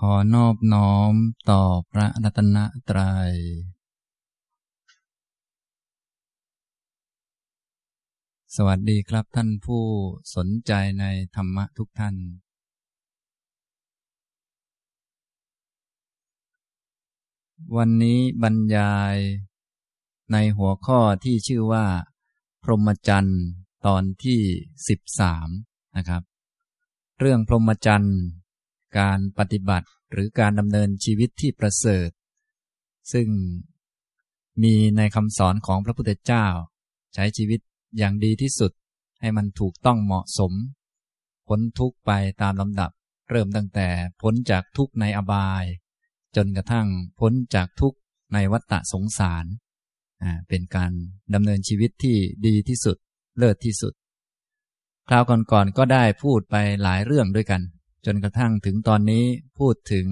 ขอนอบน้อมต่อพระรัตนตรยัย สวัสดีครับท่านผู้สนใจในธรรมะทุกท่าน วันนี้บรรยายในหัวข้อที่ชื่อว่า พรหมจรรย์ตอนที่สิบสามนะครับ เรื่องพรหมจรรย์ การปฏิบัติหรือการดำเนินชีวิตที่ประเสริฐ ซึ่งมีในคำสอนของพระพุทธเจ้า ใช้ชีวิตอย่างดีที่สุดให้มันถูกต้องเหมาะสม พ้นทุกไปตามลำดับ เริ่มตั้งแต่พ้นจากทุกในอบาย จนกระทั่งพ้นจากทุกในวัฏสงสาร เป็นการดำเนินชีวิตที่ดีที่สุด เลิศที่สุด คราวก่อนๆก็ได้พูดไปหลายเรื่องด้วยกัน จนกระทั่งถึงตอนนี้พูดถึง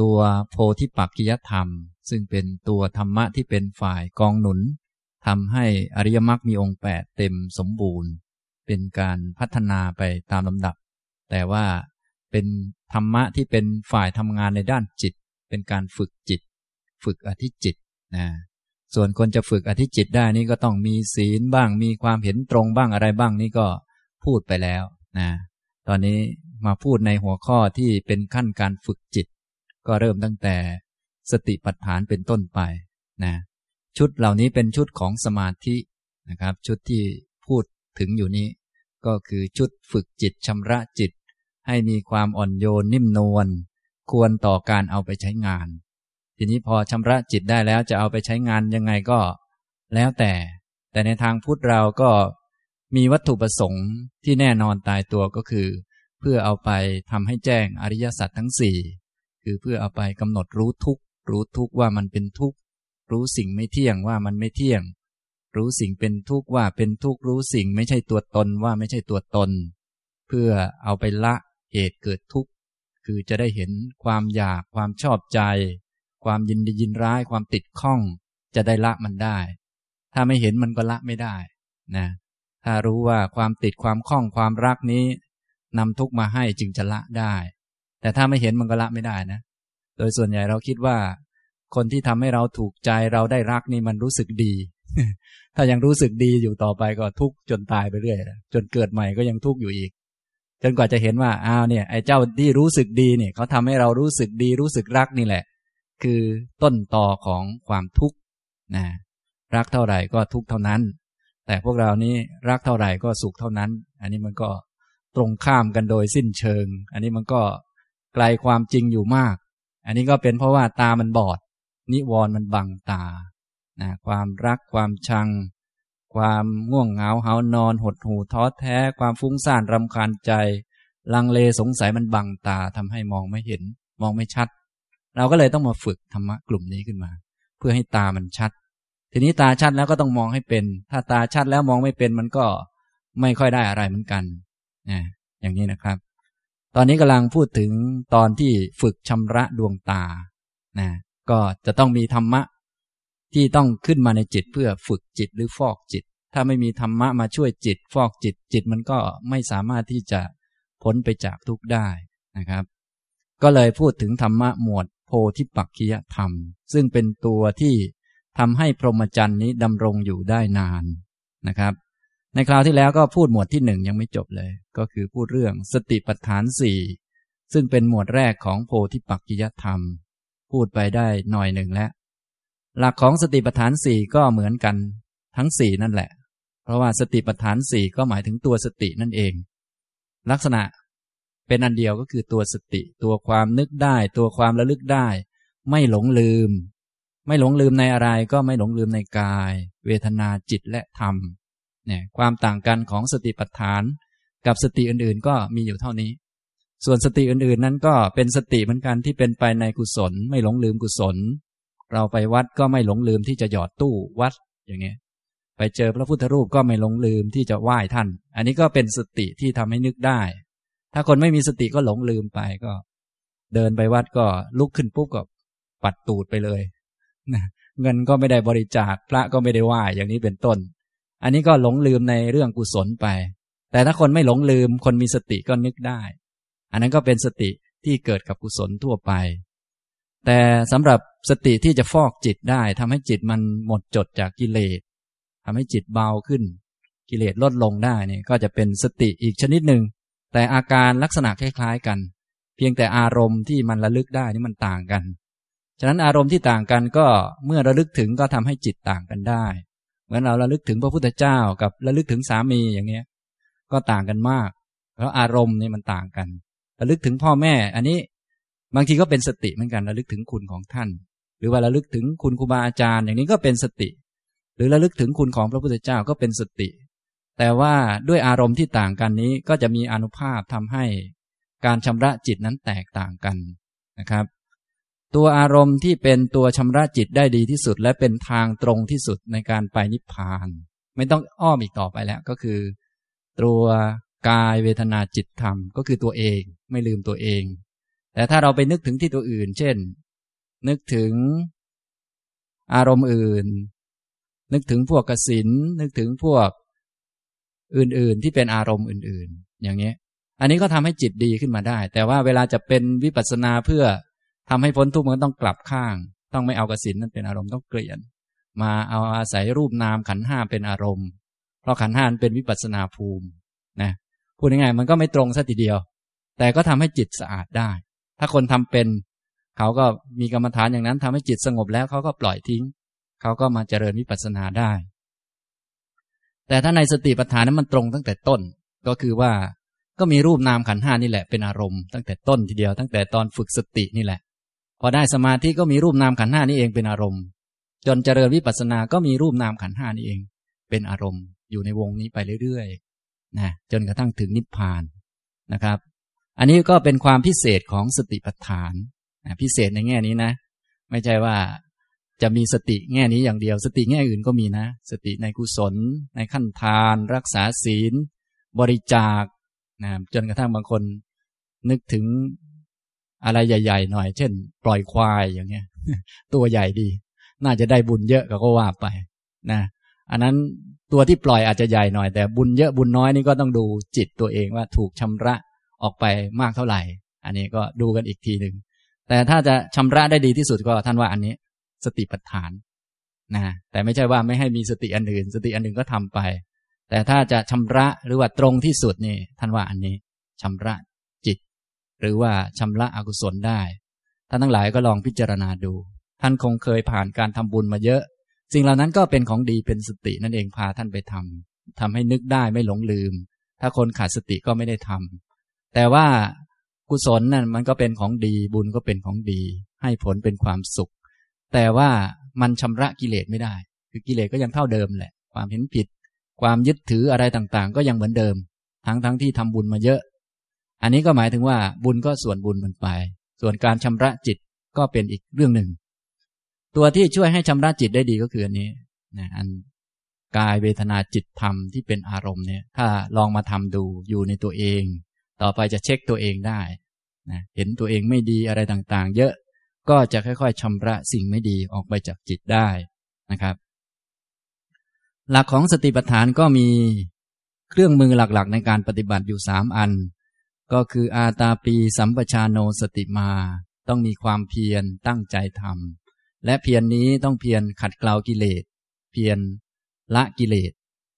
ตัวโพธิปักกิยธรรม ซึ่งเป็นตัวธรรมะที่เป็นฝ่ายกองหนุนทำให้อริยมรรคมีองค์แปดเต็มสมบูรณ์ เป็นการพัฒนาไปตามลำดับ แต่ว่าเป็นธรรมะที่เป็นฝ่ายทำงานในด้านจิต เป็นการฝึกจิต ฝึกอธิจิตนะส่วนคนจะฝึกอธิจิตได้นี่ก็ต้องมีศีลบ้าง มีความเห็นตรงบ้างอะไรบ้างนี่ก็พูดไปแล้วนะ ตอนนี้มาพูดในหัวข้อที่เป็นขั้นการฝึกจิต ก็เริ่มตั้งแต่สติปัฏฐานเป็นต้นไปนะชุดเหล่านี้เป็นชุดของสมาธินะครับ ชุดที่พูดถึงอยู่นี้ ก็คือชุดฝึกจิตชำระจิต ให้มีความอ่อนโยนนิ่มนวลควรต่อการเอาไปใช้งาน ทีนี้พอชำระจิตได้แล้วจะเอาไปใช้งานยังไงก็ แล้วแต่ แต่ในทางพุทธเราก็ มีวัตถุประสงค์ที่แน่นอนตายตัวก็คือ เพื่อเอาไปทำให้แจ้งอริยสัจทั้งสี่คือเพื่อเอาไปกำหนดรู้ทุกรู้ทุกว่ามันเป็นทุกรู้สิ่งไม่เที่ยงว่ามันไม่เที่ยง รู้สิ่งเป็นทุกข์ว่าเป็นทุกข์รู้สิ่งไม่ใช่ตัวตนว่าไม่ใช่ตัวตน เพื่อเอาไปละเหตุเกิดทุกข์คือจะได้เห็นความอยากความชอบใจ ความยินดียินร้ายความติดข้อง จะได้ละมันได้ ถ้าไม่เห็นมันก็ละไม่ได้นะ ถ้ารู้ว่าความติดความข้องความรักนี้นำทุกมาให้จึงจะละได้ แต่ถ้าไม่เห็นมันก็ละไม่ได้นะ โดยส่วนใหญ่เราคิดว่า คนที่ทำให้เราถูกใจเราได้รักนี่มันรู้สึกดี ถ้ายังรู้สึกดีอยู่ต่อไปก็ทุกจนตายไปเรื่อยจนเกิดใหม่ก็ยังทุกอยู่อีก จนกว่าจะเห็นว่าอ้าวเนี่ยไอ้เจ้าที่รู้สึกดีเนี่ยเขาทำให้เรารู้สึกดีรู้สึกรักนี่แหละ คือต้นต่อของความทุกข์นะรักเท่าไหร่ก็ทุกเท่านั้น แต่พวกเรานี้รักเท่าไหร่ก็สุขเท่านั้น อันนี้มันก็ตรงข้ามกันโดยสิ้นเชิง อันนี้มันก็ไกลความจริงอยู่มาก อันนี้ก็เป็นเพราะว่าตามันบอด นิวรณ์มันบังตานะความรักความชัง ความง่วงเหงาเหานอน หดหูท้อแท้ ความฟุ้งซ่านรำคาญใจ ลังเลสงสัยมันบังตาทำให้มองไม่เห็น มองไม่ชัด เราก็เลยต้องมาฝึกธรรมะกลุ่มนี้ขึ้นมา เพื่อให้ตามันชัด ทีนี้ตาชัดแล้วก็ต้องมองให้เป็น ถ้าตาชัดแล้วมองไม่เป็นมันก็ไม่ค่อยได้อะไรเหมือนกันนะอย่างนี้นะครับ ตอนนี้กำลังพูดถึงตอนที่ฝึกชำระดวงตานะก็จะต้องมีธรรมะที่ต้องขึ้นมาในจิตเพื่อฝึกจิตหรือฟอกจิต ถ้าไม่มีธรรมะมาช่วยจิต ฟอกจิต จิตมันก็ไม่สามารถที่จะพ้นไปจากทุกข์ได้นะครับ ก็เลยพูดถึงธรรมะหมวดโพธิปักคียธรรม ซึ่งเป็นตัวที่ ทำให้พรหมจรรย์นี้ดำรงอยู่ได้นานนะครับ ในคราวที่แล้วก็พูดหมวดที่หนึ่งยังไม่จบเลย ก็คือพูดเรื่องสติปัฏฐานสี่ซึ่งเป็นหมวดแรกของโพธิปักกิยธรรม พูดไปได้หน่อยหนึ่งแล้ว หลักของสติปัฏฐานสี่ก็เหมือนกันทั้งสี่นั่นแหละ เพราะว่าสติปัฏฐานสี่ก็หมายถึงตัวสตินั่นเอง ลักษณะเป็นอันเดียวก็คือตัวสติ ตัวความนึกได้ ตัวความระลึกได้ ไม่หลงลืม ไม่หลงลืมในอะไรก็ไม่หลงลืมในกาย เวทนาจิตและธรรมเนี่ยความต่างกันของสติปัฏฐาน กับสติอื่นๆ ก็มีอยู่เท่านี้ ส่วนสติอื่นๆ นั้นก็เป็นสติเหมือนกันที่เป็นไปในกุศล ไม่หลงลืมกุศล เราไปวัดก็ไม่หลงลืมที่จะหยอดตู้วัดอย่างเงี้ยไปเจอพระพุทธรูปก็ไม่หลงลืมที่จะไหว้ท่าน อันนี้ก็เป็นสติที่ทำให้นึกได้ ถ้าคนไม่มีสติก็หลงลืมไปก็ เดินไปวัดก็ลุกขึ้นปุ๊บก็ปัดตูดไปเลย เงินก็ไม่ได้บริจาคพระก็ไม่ได้ไหว้อย่างนี้เป็นต้น อันนี้ก็หลงลืมในเรื่องกุศลไป แต่ถ้าคนไม่หลงลืมคนมีสติก็นึกได้ อันนั้นก็เป็นสติที่เกิดกับกุศลทั่วไป แต่สำหรับสติที่จะฟอกจิตได้ทำให้จิตมันหมดจดจากกิเลสทำให้จิตเบาขึ้น กิเลสลดลงได้เนี่ยก็จะเป็นสติอีกชนิดหนึ่งแต่อาการลักษณะคล้าย ๆ กัน เพียงแต่อารมณ์ที่มันระลึกได้นี่มันต่างกัน ฉะนั้นอารมณ์ที่ต่างกันก็เมื่อระลึกถึงก็ทำให้จิตต่างกันได้ เหมือนเราระลึกถึงพระพุทธเจ้ากับระลึกถึงสามีอย่างเงี้ย ก็ต่างกันมาก แล้วอารมณ์นี่มันต่างกัน ระลึกถึงพ่อแม่ อันนี้บางทีก็เป็นสติเหมือนกันระลึกถึงคุณของท่าน หรือว่าระลึกถึงคุณครูบาอาจารย์ อย่างนี้ก็เป็นสติ หรือระลึกถึงคุณของพระพุทธเจ้าก็เป็นสติ แต่ว่าด้วยอารมณ์ที่ต่างกันนี้ก็จะมีอนุภาพทำให้การชำระจิตนั้นแตกต่างกันนะครับ ตัวอารมณ์ที่เป็นตัวชำระจิตได้ดีที่สุด และเป็นทางตรงที่สุดในการไปนิพพาน ไม่ต้องอ้อมอีกต่อไปแล้วก็คือ ตัวกายเวทนาจิตธรรมก็คือตัวเองไม่ลืมตัวเอง แต่ถ้าเราไปนึกถึงที่ตัวอื่น เช่น นึกถึงอารมณ์อื่น นึกถึงพวกกสินนึกถึงพวกอื่นๆ ที่เป็นอารมณ์อื่นๆ อย่างนี้ย อันนี้ก็ทำให้จิตดีขึ้นมาได้ แต่ว่าเวลาจะเป็นวิปัสสนาเพื่อ ทำให้พ้นทุกข์มันต้องกลับข้าง ต้องไม่เอากสินนั่นเป็นอารมณ์ต้องเปลี่ยน มาเอาอาศัยรูปนามขันห้าเป็นอารมณ์ เพราะขันห้าเป็นวิปัสนาภูมินะพูดง่ายๆมันก็ไม่ตรงซะทีเดียว แต่ก็ทำให้จิตสะอาดได้ ถ้าคนทำเป็นเขาก็มีกรรมฐานอย่างนั้นทำให้จิตสงบแล้วเขาก็ปล่อยทิ้ง เขาก็มาเจริญวิปัสสนาได้ แต่ถ้าในสติปัฏฐานนั้นมันตรงตั้งแต่ต้นก็คือว่าก็มีรูปนามขันห้านี่แหละเป็นอารมณ์ตั้งแต่ต้นทีเดียวตั้งแต่ตอนฝึกสตินี่แหละ พอได้สมาธิก็มีรูปนามขันห้านี่เองเป็นอารมณ์ จนเจริญวิปัสสนาก็มีรูปนามขันห้านี่เอง เป็นอารมณ์ อยู่ในวงนี้ไปเรื่อยๆนะจนกระทั่งถึงนิพพานนะครับ อันนี้ก็เป็นความพิเศษของสติปัฏฐานนะพิเศษในแง่นี้นะ ไม่ใช่ว่าจะมีสติแง่นี้อย่างเดียว สติแง่อื่นก็มีนะ สติในกุศล ในขั้นทาน รักษาศีล บริจาคนะจนกระทั่งบางคนนึกถึง อะไรใหญ่ ๆ หน่อย เช่น ปล่อยควายอย่างเงี้ย ตัวใหญ่ดี น่าจะได้บุญเยอะก็ว่าไปนะอันนั้นตัวที่ปล่อยอาจจะใหญ่หน่อย แต่บุญเยอะบุญน้อยนี่ก็ต้องดูจิตตัวเองว่าถูกชำระออกไปมากเท่าไหร่ อันนี้ก็ดูกันอีกทีหนึ่งแต่ถ้าจะชำระได้ดีที่สุดก็ท่านว่าอันนี้ สติปัฏฐานนะแต่ไม่ใช่ว่าไม่ให้มีสติอันอื่น สติอันหนึ่งก็ทำไป แต่ถ้าจะชำระหรือว่าตรงที่สุดนี่ท่านว่าอันนี้ชำระ หรือว่าชำระอกุศลได้ ท่านทั้งหลายก็ลองพิจารณาดู ท่านคงเคยผ่านการทำบุญมาเยอะ สิ่งเหล่านั้นก็เป็นของดีเป็นสตินั่นเองพาท่านไปทำทำให้นึกได้ไม่หลงลืม ถ้าคนขาดสติก็ไม่ได้ทำแต่ว่ากุศลนั่นมันก็เป็นของดีบุญก็เป็นของดี ให้ผลเป็นความสุข แต่ว่ามันชำระกิเลสไม่ได้ คือกิเลสก็ยังเท่าเดิมแหละ ความเห็นผิด ความยึดถืออะไรต่างๆ ก็ยังเหมือนเดิม ทั้งๆทที่ทำบุญมาเยอะ อันนี้ก็หมายถึงว่าบุญก็ส่วนบุญมันไป ส่วนการชำระจิตก็เป็นอีกเรื่องหนึ่ง ตัวที่ช่วยให้ชำระจิตได้ดีก็คืออันนี้นะอันกายเวทนาจิตธรรมที่เป็นอารมณ์เนี่ย ถ้าลองมาทำดูอยู่ในตัวเอง ต่อไปจะเช็คตัวเองได้นะเห็นตัวเองไม่ดีอะไรต่างๆ เยอะก็จะค่อยๆชำระสิ่งไม่ดีออกไปจากจิตได้นะครับ หลักของสติปัฏฐานก็มีเครื่องมือหลักๆ ในการปฏิบัติอยู่สามอัน ก็คืออาตาปีสัมปชาโนสติมา ต้องมีความเพียรตั้งใจทำและเพียรนนี้ต้องเพียรขัดเกลากิเลส เพียรละกิเลส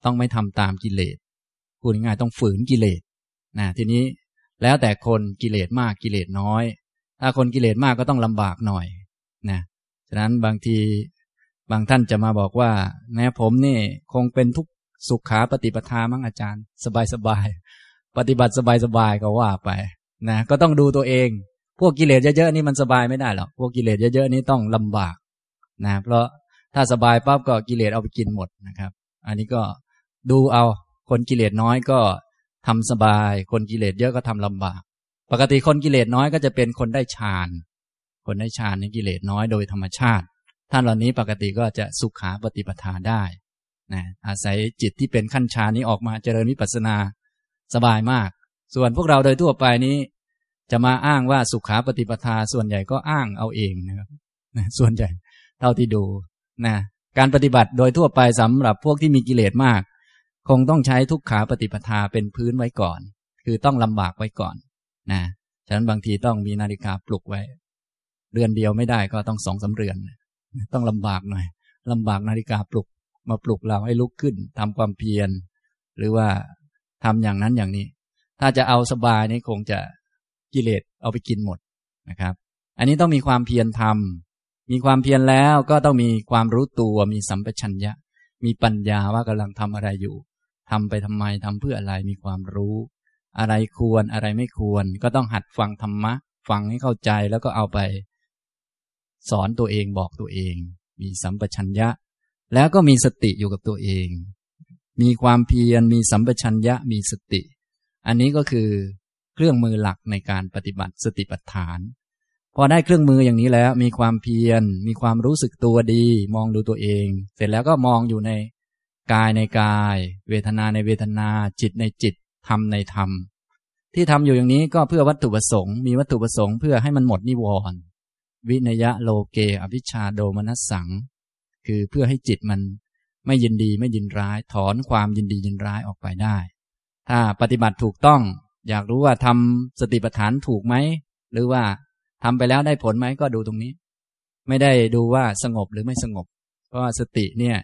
ต้องไม่ทำตามกิเลสพูดง่ายต้องฝืนกิเลสนะทีนี้แล้วแต่คนกิเลสมากกิเลสน้อย ถ้าคนกิเลสมากก็ต้องลำบากหน่อยนะฉะนั้นบางทีบางท่านจะมาบอกว่าแม้ผมนี่คงเป็นทุกสุขขาปฏิปทามั้งอาจารย์ สบายสบาย ปฏิบัติสบายสบายก็ว่าไปนะก็ต้องดูตัวเอง พวกกิเลสเยอะๆนี่มันสบายไม่ได้หรอกพวกกิเลสเยอะๆนี่ต้องลำบากนะเพราะถ้าสบายปั๊บก็กิเลสเอาไปกินหมดนะครับ อันนี้ก็ดูเอาคนกิเลสน้อยก็ทำสบาย คนกิเลสเยอะก็ทำลำบาก ปกติคนกิเลสน้อยก็จะเป็นคนได้ฌานคนได้ฌานในกิเลสน้อยโดยธรรมชาติ ท่านเหล่านี้ปกติก็จะสุขาปฏิปทาได้นะอาศัยจิตที่เป็นขั้นฌานนี้ออกมาเจริญวิปัสสนา สบายมาก ส่วนพวกเราโดยทั่วไปนี้ จะมาอ้างว่าสุขาปฏิปทาส่วนใหญ่ก็อ้างเอาเองนะครับส่วนใหญ่เท่าที่ดูนะการปฏิบัติโดยทั่วไปสำหรับพวกที่มีกิเลสมาก คงต้องใช้ทุกขาปฏิปทาเป็นพื้นไว้ก่อน คือต้องลำบากไว้ก่อนนะฉะนั้นบางทีต้องมีนาฬิกาปลุกไว้ เรือนเดียวไม่ได้ก็ต้องสองสาเรือน ต้องลำบากหน่อยลำบากนาฬิกาปลุก มาปลุกเราให้ลุกขึ้นทำความเพียร หรือว่า ทำอย่างนั้นอย่างนี้ ถ้าจะเอาสบายนี่คงจะกิเลสเอาไปกินหมดนะครับ อันนี้ต้องมีความเพียรทำมีความเพียรแล้วก็ต้องมีความรู้ตัวมีสัมปชัญญะ มีปัญญาว่ากำลังทำอะไรอยู่ทำไปทำไมทำเพื่ออะไรมีความรู้ อะไรควรอะไรไม่ควร ก็ต้องหัดฟังธรรมะ ฟังให้เข้าใจแล้วก็เอาไป สอนตัวเองบอกตัวเอง มีสัมปชัญญะ แล้วก็มีสติอยู่กับตัวเอง มีความเพียรมีสัมปชัญญะมีสติ อันนี้ก็คือเครื่องมือหลักในการปฏิบัติสติปัฏฐาน พอได้เครื่องมืออย่างนี้แล้ว มีความเพียร มีความรู้สึกตัวดี มองดูตัวเอง เสร็จแล้วก็มองอยู่ในกายในกาย เวทนาในเวทนา จิตในจิตธรรมในธรรม ที่ทำอยู่อย่างนี้ก็เพื่อวัตถุประสงค์ มีวัตถุประสงค์เพื่อให้มันหมดนิวรณ์วินยะโลเกอภิชาโดมนัสสัง คือเพื่อให้จิตมัน ไม่ยินดีไม่ยินร้าย ถอนความยินดียินร้ายออกไปได้ ถ้าปฏิบัติถูกต้อง อยากรู้ว่าทำสติปัฏฐานถูกไหม หรือว่าทำไปแล้วได้ผลไหมก็ดูตรงนี้ ไม่ได้ดูว่าสงบหรือไม่สงบ เพราะสติเนี่ย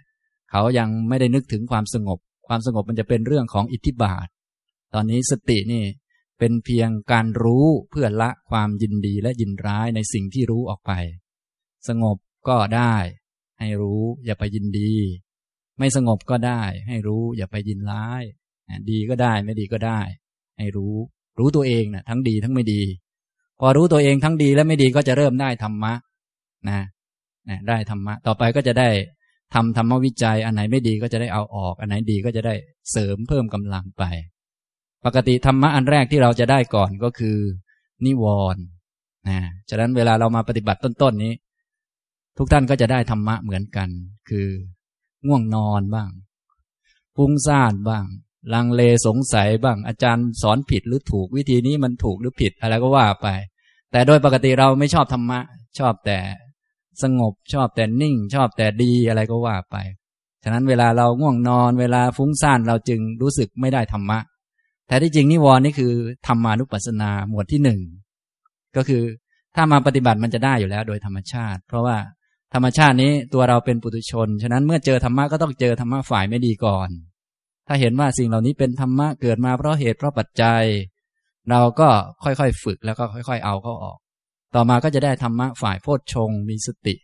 เขายังไม่ได้นึกถึงความสงบ ความสงบมันจะเป็นเรื่องของอิทธิบาท ตอนนี้สตินี่เป็นเพียงการรู้เพื่อละความยินดีและยินร้ายในสิ่งที่รู้ออกไป สงบก็ได้ ให้รู้อย่าไปยินดี ไม่สงบก็ได้ ให้รู้อย่าไปยินร้ายดีก็ได้ไม่ดีก็ได้ ให้รู้ รู้ตัวเองนะทั้งดีทั้งไม่ดี พอรู้ตัวเองทั้งดีและไม่ดีก็จะเริ่มได้ธรรมะนะนะได้ธรรมะ ต่อไปก็จะได้ทำธรรมวิจัย อันไหนไม่ดีก็จะได้เอาออก อันไหนดีก็จะได้เสริมเพิ่มกำลังไป ปกติธรรมะอันแรกที่เราจะได้ก่อนก็คือ นิวรณ์นะฉะนั้นเวลาเรามาปฏิบัติต้นๆนี้ ทุกท่านก็จะได้ธรรมะเหมือนกัน คือ ง่วงนอนบ้างฟุ้งซ่านบ้าง ลังเลสงสัยบ้าง อาจารย์สอนผิดหรือถูกวิธีนี้มันถูกหรือผิดอะไรก็ว่าไป แต่โดยปกติเราไม่ชอบธรรมะ ชอบแต่สงบชอบแต่นิ่ง ชอบแต่ดีอะไรก็ว่าไป ฉะนั้นเวลาเราง่วงนอน เวลาฟุ้งซ่านเราจึงรู้สึกไม่ได้ธรรมะ แต่ที่จริงนิวรณ์นี่คือธรรมานุปัสสนาหมวดที่หนึ่งก็คือถ้ามาปฏิบัติมันจะได้อยู่แล้วโดยธรรมชาติ เพราะว่า ธรรมชาตินี้ตัวเราเป็นปุถุชน ฉะนั้นเมื่อเจอธรรมะก็ต้องเจอธรรมะฝ่ายไม่ดีก่อน ถ้าเห็นว่าสิ่งเหล่านี้เป็นธรรมะเกิดมาเพราะเหตุเพราะปัจจัย เราก็ค่อยๆฝึกแล้วก็ค่อย ๆ เอาเข้าออก ต่อมาก็จะได้ธรรมะฝ่ายโพชฌงมีสติ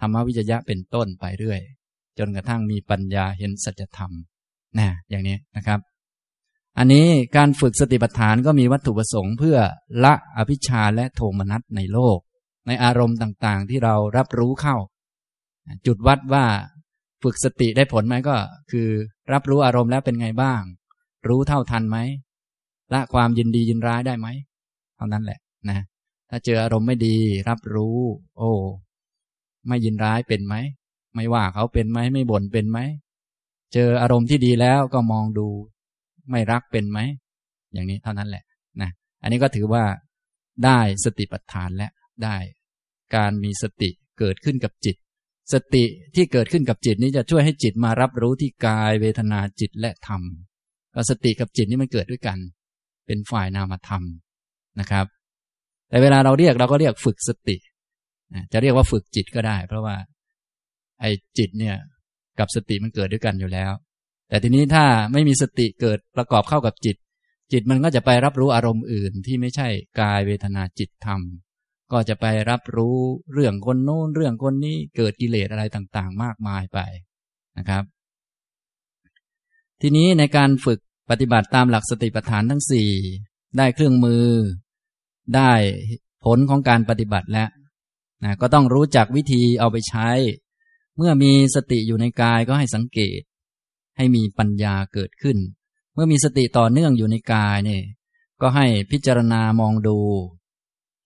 ธรรมวิจยะเป็นต้นไปเรื่อย จนกระทั่งมีปัญญาเห็นสัจธรรมนะอย่างนี้นะครับ อันนี้การฝึกสติปัฏฐานก็มีวัตถุประสงค์เพื่อละอภิชาและโทมนัสในโลก ในอารมณ์ต่างๆ ที่เรารับรู้เข้า จุดวัดว่าฝึกสติได้ผลไหมก็ คือ รับรู้อารมณ์แล้วเป็นไงบ้าง รู้เท่าทันไหมละความยินดียินร้ายได้ไหมเท่านั้นแหละนะ ถ้าเจออารมณ์ไม่ดี รับรู้ โอ้ไม่ยินร้ายเป็นไหมไม่ว่าเขาเป็นไหมไม่บ่นเป็นไหมเจออารมณ์ที่ดีแล้วก็มองดู ไม่รักเป็นไหมอย่างนี้เท่านั้นแหละนะอันนี้ก็ถือว่าได้สติปัฏฐานและได้ การมีสติเกิดขึ้นกับจิต สติที่เกิดขึ้นกับจิตนี้จะช่วยให้จิตมารับรู้ที่กายเวทนาจิตและธรรมก็สติกับจิตนี้มันเกิดด้วยกัน เป็นฝ่ายนามธรรมนะครับ แต่เวลาเราเรียกเราก็เรียกฝึกสติ จะเรียกว่าฝึกจิตก็ได้ เพราะว่าไอ้จิตเนี่ยกับสติมันเกิดด้วยกันอยู่แล้ว แต่ทีนี้ถ้าไม่มีสติเกิดประกอบเข้ากับจิต จิตมันก็จะไปรับรู้อารมณ์อื่นที่ไม่ใช่กายเวทนาจิตธรรม ก็จะไปรับรู้เรื่องคนโน้นเรื่องคนนี้เกิดกิเลสอะไรต่างๆ มากมายไปนะครับ ทีนี้ในการฝึกปฏิบัติตามหลักสติปัฏฐานทั้งสี่ได้เครื่องมือ ได้ผลของการปฏิบัติแล้วนะก็ต้องรู้จักวิธีเอาไปใช้ เมื่อมีสติอยู่ในกายก็ให้สังเกต ให้มีปัญญาเกิดขึ้น เมื่อมีสติต่อเนื่องอยู่ในกายเนี่ยก็ให้พิจารณามองดู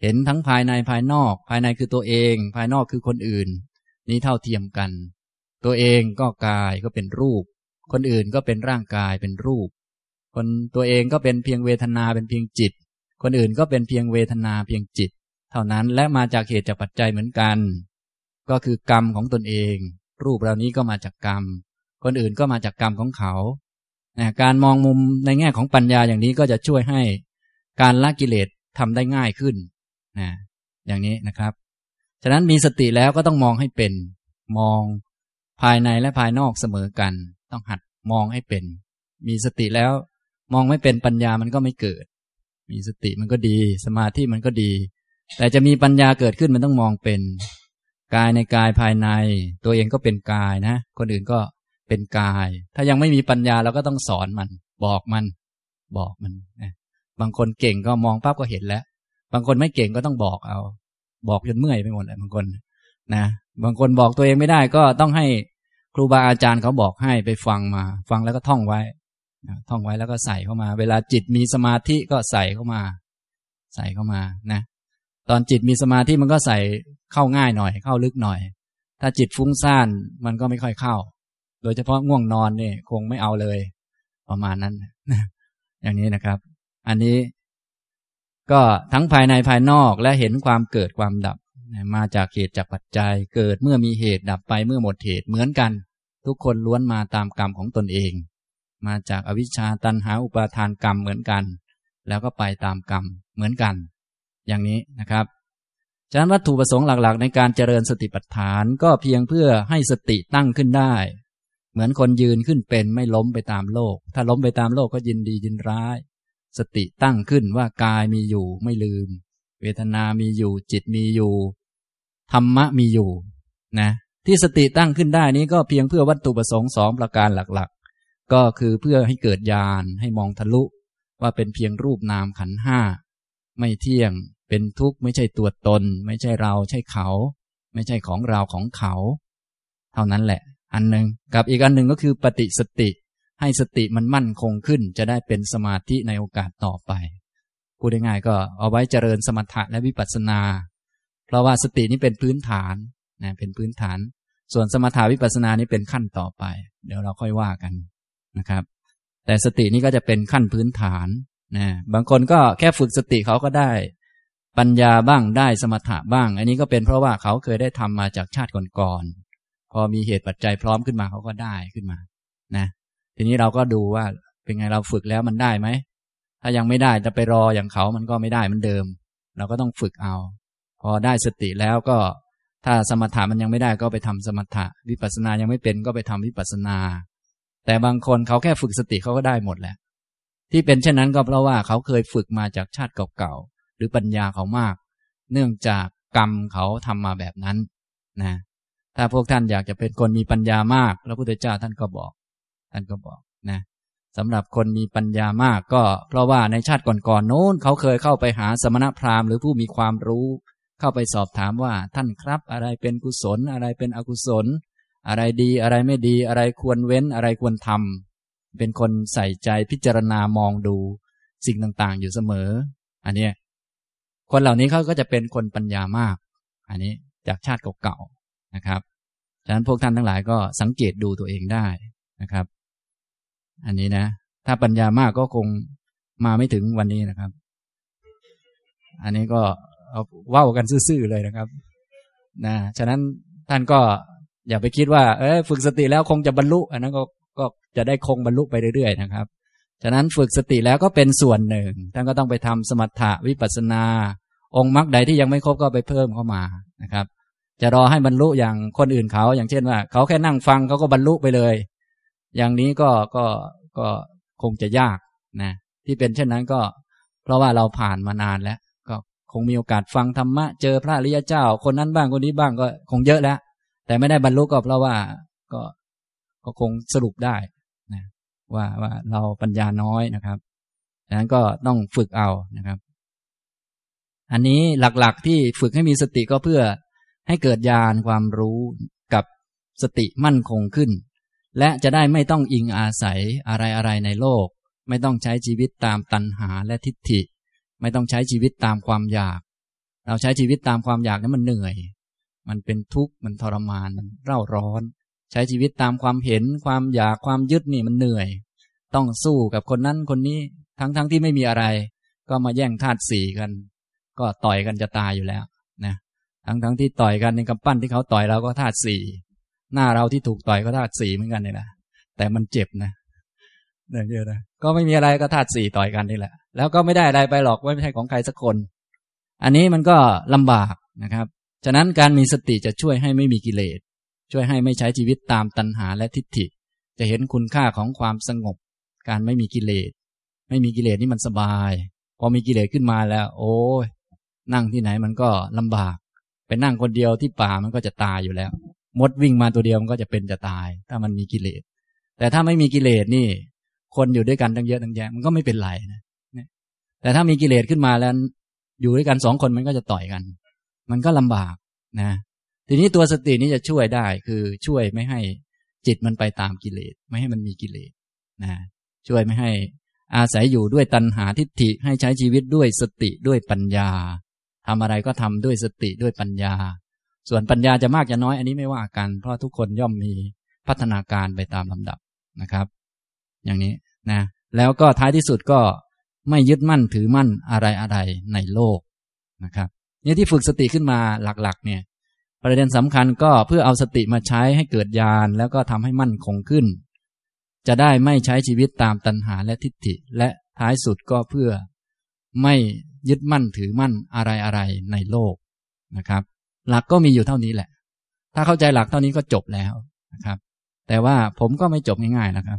เห็นทั้งภายในภายนอก ภายในคือตัวเอง ภายนอกคือคนอื่น นี้เท่าเทียมกัน ตัวเองก็กายก็เป็นรูป คนอื่นก็เป็นร่างกายเป็นรูป คนตัวเองก็เป็นเพียงเวทนาเป็นเพียงจิต คนอื่นก็เป็นเพียงเวทนาเพียงจิต เท่านั้นและมาจากเหตุจากปัจจัยเหมือนกัน ก็คือกรรมของตนเอง รูปเหล่านี้ก็มาจากกรรม คนอื่นก็มาจากกรรมของเขาการมองมุมในแง่ของปัญญาอย่างนี้ก็จะช่วยให้การละกิเลสทำได้ง่ายขึ้น นะอย่างนี้นะครับ ฉะนั้นมีสติแล้วก็ต้องมองให้เป็น มองภายในและภายนอกเสมอกัน ต้องหัดมองให้เป็น มีสติแล้วมองไม่เป็นปัญญามันก็ไม่เกิด มีสติมันก็ดี สมาธิมันก็ดี แต่จะมีปัญญาเกิดขึ้นมันต้องมองเป็น กายในกายภายใน ตัวเองก็เป็นกายนะ คนอื่นก็เป็นกาย ถ้ายังไม่มีปัญญาเราก็ต้องสอนมัน บอกมัน บอกมันนะบางคนเก่งก็มองปั๊บก็เห็นแล้ว บางคนไม่เก่งก็ต้องบอกเอา บอกจนเมื่อยไปหมดเลยบางคนนะบางคนบอกตัวเองไม่ได้ก็ต้องให้ครูบาอาจารย์เขาบอกให้ไปฟังมา ฟังแล้วก็ท่องไว้ท่องไว้แล้วก็ใส่เข้ามา เวลาจิตมีสมาธิก็ใส่เข้ามา ใส่เข้ามานะ ตอนจิตมีสมาธิมันก็ใส่เข้าง่ายหน่อย เข้าลึกหน่อย ถ้าจิตฟุ้งซ่านมันก็ไม่ค่อยเข้า โดยเฉพาะง่วงนอนเนี่ยคงไม่เอาเลย ประมาณนั้นอย่างนี้นะครับ อันนี้ ก็ทั้งภายในภายนอกและเห็นความเกิดความดับ มาจากเหตุจากปัจจัย เกิดเมื่อมีเหตุดับไปเมื่อหมดเหตุเหมือนกัน ทุกคนล้วนมาตามกรรมของตนเอง มาจากอวิชชาตันหาอุปาทานกรรมเหมือนกัน แล้วก็ไปตามกรรมเหมือนกัน อย่างนี้นะครับฉะนั้นวัตถุประสงค์หลักๆ ในการเจริญสติปัฏฐานก็เพียงเพื่อให้สติตั้งขึ้นได้ เหมือนคนยืนขึ้นเป็นไม่ล้มไปตามโลก ถ้าล้มไปตามโลกก็ยินดียินร้าย สติตั้งขึ้นว่ากายมีอยู่ไม่ลืม เวทนามีอยู่ จิตมีอยู่ธรรมะมีอยู่นะที่สติตั้งขึ้นได้นี้ก็เพียงเพื่อวัตถุประสงค์สองประการหลักๆ ก็คือเพื่อให้เกิดญาณให้มองทะลุ ว่าเป็นเพียงรูปนามขันห้าไม่เที่ยงเป็นทุกข์ไม่ใช่ตัวตน ไม่ใช่เราใช่เขา ไม่ใช่ของเราของเขา เท่านั้นแหละ อันหนึ่งกับอีกอันหนึ่งก็คือปฏิสติ ให้สติมันมั่นคงขึ้น จะได้เป็นสมาธิในโอกาสต่อไปพูดง่ายๆก็เอาไว้เจริญสมถะและวิปัสสนา เพราะว่าสตินี้เป็นพื้นฐานนะเป็นพื้นฐาน ส่วนสมถาวิปัสสนานี้เป็นขั้นต่อไป เดี๋ยวเราค่อยว่ากันนะครับ แต่สตินี้ก็จะเป็นขั้นพื้นฐานนะบางคนก็แค่ฝึกสติเขาก็ได้ ปัญญาบ้างได้สมถะบ้าง อันนี้ก็เป็นเพราะว่าเขาเคยได้ทำมาจากชาติก่อนๆพอมีเหตุปัจจัยพร้อมขึ้นมาเขาก็ได้ขึ้นมา นะ ทีนี้เราก็ดูว่าเป็นไงเราฝึกแล้วมันได้ไหม ถ้ายังไม่ได้จะไปรออย่างเขามันก็ไม่ได้มือนเดิม เราก็ต้องฝึกเอา พอได้สติแล้วก็ ถ้าสมถะมันยังไม่ได้ก็ไปทำสมถะ วิปัสสนายังไม่เป็นก็ไปทำวิปัสสนา แต่บางคนเขาแค่ฝึกสติเขาก็ได้หมดแหละ ที่เป็นเช่นนั้นก็เพราะว่าเขาเคยฝึกมาจากชาติเก่าๆหรือปัญญาเขามาก เนื่องจากกรรมเขาทำมาแบบนั้นนะถ้าพวกท่านอยากจะเป็นคนมีปัญญามาก พระพุทธเจ้าท่านก็บอก ท่านก็บอกนะสำหรับคนมีปัญญามากก็ เพราะว่าในชาติก่อนๆโน้นเขาเคยเข้าไปหาสมณพราหมณ์หรือผู้มีความรู้ เข้าไปสอบถามว่าท่านครับ อะไรเป็นกุศล อะไรเป็นอกุศล อะไรดีอะไรไม่ดี อะไรควรเว้นอะไรควรทำเป็นคนใส่ใจพิจารณามองดู สิ่งต่างๆ อยู่เสมอ อันนี้คนเหล่านี้เขาก็จะเป็นคนปัญญามาก อันนี้จากชาติเก่าๆนะครับ ฉะนั้นพวกท่านทั้งหลายก็สังเกตดูตัวเองได้นะครับ อันนี้นะ ถ้าปัญญามากก็คงมาไม่ถึงวันนี้นะครับ อันนี้ก็เอาว่ากันซื่อๆเลยนะครับ นะ ฉะนั้นท่านก็อย่าไปคิดว่า เออฝึกสติแล้วคงจะบรรลุ อันนั้นก็ก็จะได้คงบรรลุไปเรื่อยๆนะครับ ฉะนั้นฝึกสติแล้วก็เป็นส่วนหนึ่ง ท่านก็ต้องไปทำสมถะวิปัสนา องค์มรรคใดที่ยังไม่ครบก็ไปเพิ่มเข้ามานะครับ จะรอให้บรรลุอย่างคนอื่นเขา อย่างเช่นว่า เขาแค่นั่งฟังเขาก็บรรลุไปเลย อย่างนี้ก็ก็ก็คงจะยากนะที่เป็นเช่นนั้นก็ เพราะว่าเราผ่านมานานแล้ว ก็คงมีโอกาสฟังธรรมะ เจอพระอริยเจ้า คนนั้นบ้างคนนี้บ้างก็คงเยอะแล้ว แต่ไม่ได้บรรลุก็เพราะว่าก็ก็คงสรุปได้นะว่าว่าเราปัญญาน้อยนะครับดังนั้นก็ต้องฝึกเอานะครับ อันนี้หลักๆที่ฝึกให้มีสติก็เพื่อให้เกิดญาณความรู้กับสติมั่นคงขึ้น และจะได้ไม่ต้องอิงอาศัยอะไรๆในโลก ไม่ต้องใช้ชีวิตตามตัณหาและทิฏฐิ ไม่ต้องใช้ชีวิตตามความอยาก เราใช้ชีวิตตามความอยากนั้นมันเหนื่อย มันเป็นทุกข์มันทรมานมันเร่าร้อน ใช้ชีวิตตามความเห็นความอยากความยึดนี่มันเหนื่อย ต้องสู้กับคนนั้นคนนี้ทั้งๆทที่ไม่มีอะไร ก็มาแย่งธาตุสี่กัน ก็ต่อยกันจะตายอยู่แล้วนะทั้งๆทที่ต่อยกันในกำปั้นที่เขาต่อยเราก็ธาตุสี่ หน้าเราที่ถูกต่อยก็ธาตุสีเหมือนกันนี่แหละแต่มันเจ็บนะเนี่ยเยอะนะก็ไม่มีอะไรก็ธาตุสี่ต่อยกันนี่แหละ แล้วก็ไม่ได้อะไรไปหรอกไม่ใช่ของใครสักคน อันนี้มันก็ลำบากนะครับ ฉะนั้นการมีสติจะช่วยให้ไม่มีกิเลส ช่วยให้ไม่ใช้ชีวิตตามตัณหาและทิฏฐิ จะเห็นคุณค่าของความสงบ การไม่มีกิเลส ไม่มีกิเลสนี่มันสบาย พอมีกิเลสขึ้นมาแล้ว โอ้ยนั่งที่ไหนมันก็ลำบาก ไปนั่งคนเดียวที่ป่ามันก็จะตายอยู่แล้ว มดวิ่งมาตัวเดียวมันก็จะเป็นจะตาย ถ้ามันมีกิเลส แต่ถ้าไม่มีกิเลสนี่ คนอยู่ด้วยกันตั้งเยอะตั้งแยะมันก็ไม่เป็นไรนะแต่ถ้ามีกิเลสขึ้นมาแล้ว อยู่ด้วยกันสองคนมันก็จะต่อยกัน มันก็ลำบากนะ ทีนี้ตัวสตินี้จะช่วยได้คือช่วยไม่ให้จิตมันไปตามกิเลส ไม่ให้มันมีกิเลสนะช่วยไม่ให้อาศัยอยู่ด้วยตัณหาทิฏฐิให้ใช้ชีวิตด้วยสติด้วยปัญญาทำอะไรก็ทำด้วยสติด้วยปัญญา ส่วนปัญญาจะมากจะน้อยอันนี้ไม่ว่ากัน เพราะทุกคนย่อมมีพัฒนาการไปตามลำดับนะครับ อย่างนี้นะ แล้วก็ท้ายที่สุดก็ไม่ยึดมั่นถือมั่นอะไรอะไรในโลกนะครับนี่ที่ฝึกสติขึ้นมาหลักๆ เนี่ย ประเด็นสำคัญก็เพื่อเอาสติมาใช้ให้เกิดญาณแล้วก็ทำให้มั่นคงขึ้น จะได้ไม่ใช้ชีวิตตามตัณหาและทิฏฐิ และท้ายสุดก็เพื่อไม่ยึดมั่นถือมั่นอะไรอะไรในโลกนะครับ หลักก็มีอยู่เท่านี้แหละ ถ้าเข้าใจหลักเท่านี้ก็จบแล้วนะครับ แต่ว่าผมก็ไม่จบง่ายๆนะครับ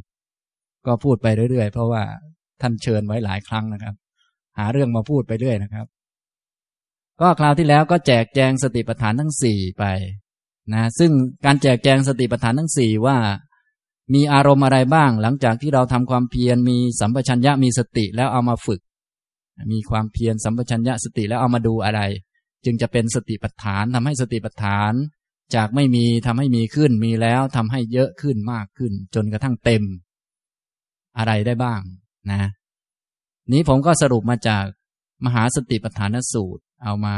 ก็พูดไปเรื่อยๆ เพราะว่าท่านเชิญไว้หลายครั้งนะครับ หาเรื่องมาพูดไปเรื่อยนะครับ ก็คราวที่แล้วก็แจกแจงสติปัฏฐานทั้งสี่ไปนะซึ่งการแจกแจงสติปัฏฐานทั้งสี่ว่า มีอารมณ์อะไรบ้าง หลังจากที่เราทำความเพียรมีสัมปชัญญะมีสติแล้วเอามาฝึก มีความเพียรสัมปชัญญะสติแล้วเอามาดูอะไร จึงจะเป็นสติปัฏฐานทำให้สติปัฏฐาน จากไม่มีทำให้มีขึ้นมีแล้วทำให้เยอะขึ้นมากขึ้น จนกระทั่งเต็ม อะไรได้บ้างนะ นี้ผมก็สรุปมาจากมหาสติปัฏฐานสูตร เอามา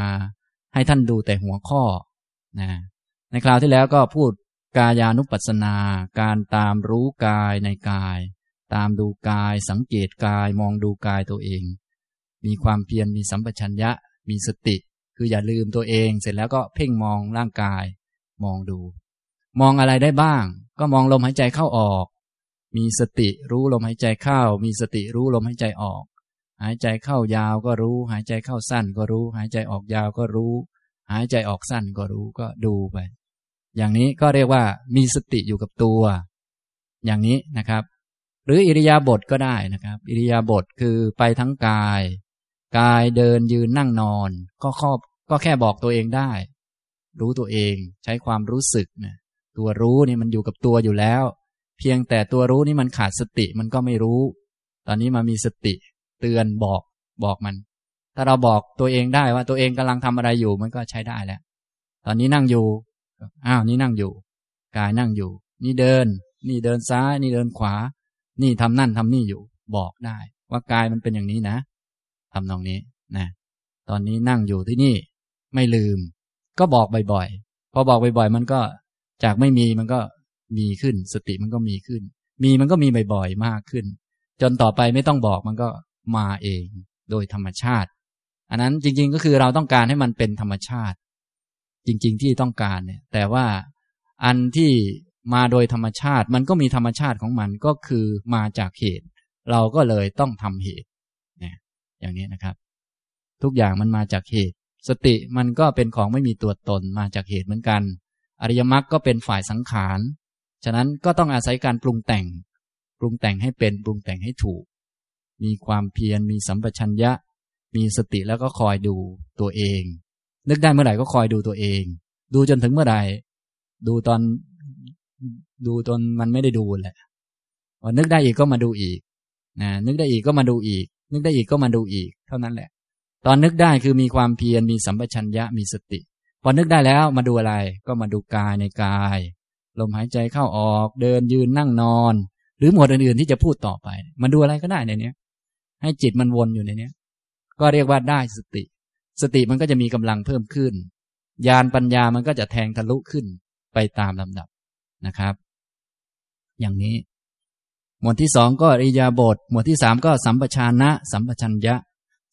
ให้ท่านดูแต่หัวข้อนะในคราวที่แล้วก็พูดกายานุปัสสนา การตามรู้กายในกาย ตามดูกาย สังเกตกายมองดูกายตัวเอง มีความเพียรมีสัมปชัญญะ มีสติ คืออย่าลืมตัวเองเสร็จแล้วก็เพ่งมองร่างกาย มองดู มองอะไรได้บ้าง ก็มองลมหายใจเข้าออก มีสติรู้ลมหายใจเข้า มีสติรู้ลมหายใจออก หายใจเข้ายาวก็รู้ หายใจเข้าสั้นก็รู้ หายใจออกยาวก็รู้ หายใจออกสั้นก็รู้ก็ดูไป อย่างนี้ก็เรียกว่ามีสติอยู่กับตัว อย่างนี้นะครับ หรืออิริยาบถก็ได้นะครับ อิริยาบถคือไปทั้งกาย กายเดินยืนนั่งนอน ก็ครอบก็แค่บอกตัวเองได้ รู้ตัวเองใช้ความรู้สึกนะตัวรู้นี่มันอยู่กับตัวอยู่แล้ว เพียงแต่ตัวรู้นี่มันขาดสติมันก็ไม่รู้ ตอนนี้มามีสติ เตือนบอกบอกมัน ถ้าเราบอกตัวเองได้ว่าตัวเองกำลังทำอะไรอยู่มันก็ใช้ได้แล้ว ตอนนี้นั่งอยู่อ้าวนี่นั่งอยู่ กายนั่งอยู่ นี่เดิน นี่เดินซ้าย นี่เดินขวา นี่ทำนั่นทำนี่อยู่ บอกได้ ว่ากายมันเป็นอย่างนี้นะ ทำตรงนี้นะตอนนี้นั่งอยู่ที่นี่ไม่ลืม ก็บอกบ่อยๆพอบอกบ่อยๆมันก็จากไม่มีมันก็มีขึ้น สติมันก็มีขึ้น มีมันก็มีบ่อยๆมากขึ้น จนต่อไปไม่ต้องบอกมันก็มาเองโดยธรรมชาติ อันนั้นจริง ๆ ก็คือเราต้องการให้มันเป็นธรรมชาติ จริง ๆ ที่ต้องการเนี่ย แต่ว่าอันที่มาโดยธรรมชาติ มันก็มีธรรมชาติของมันก็คือมาจากเหตุ เราก็เลยต้องทำเหตุ อย่างนี้นะครับ ทุกอย่างมันมาจากเหตุ สติมันก็เป็นของไม่มีตัวตนมาจากเหตุเหมือนกัน อริยมรรคก็เป็นฝ่ายสังขาร ฉะนั้นก็ต้องอาศัยการปรุงแต่ง ปรุงแต่งให้เป็นปรุงแต่งให้ถูก มีความเพียรมีสัมปชัญญะ มีสติแล้วก็คอยดูตัวเอง นึกได้เมื่อไหร่ก็คอยดูตัวเอง ดูจนถึงเมื่อไหร่ดูตอนดูตอนมันไม่ได้ดูแหละพอนึกได้อีกก็มาดูอีกนะนึกได้อีกก็มาดูอีก นึกได้อีกก็มาดูอีก เท่านั้นแหละ ตอนนึกได้คือมีความเพียรมีสัมปชัญญะมีสติ พอนึกได้แล้วมาดูอะไร ก็มาดูกายในกาย ลมหายใจเข้าออกเดินยืนนั่งนอน หรือหมวดอื่นๆที่จะพูดต่อไปมันดูอะไรก็ได้ในนี้ให้จิตมันวนอยู่ในนี้ก็เรียกว่าได้สติ สติมันก็จะมีกำลังเพิ่มขึ้นญาณปัญญามันก็จะแทงทะลุขึ้นไปตามลำดับนะครับ อย่างนี้ หมวดที่สองก็อิยาบท หมวดที่สามก็สัมปชานะ สัมปชัญญะ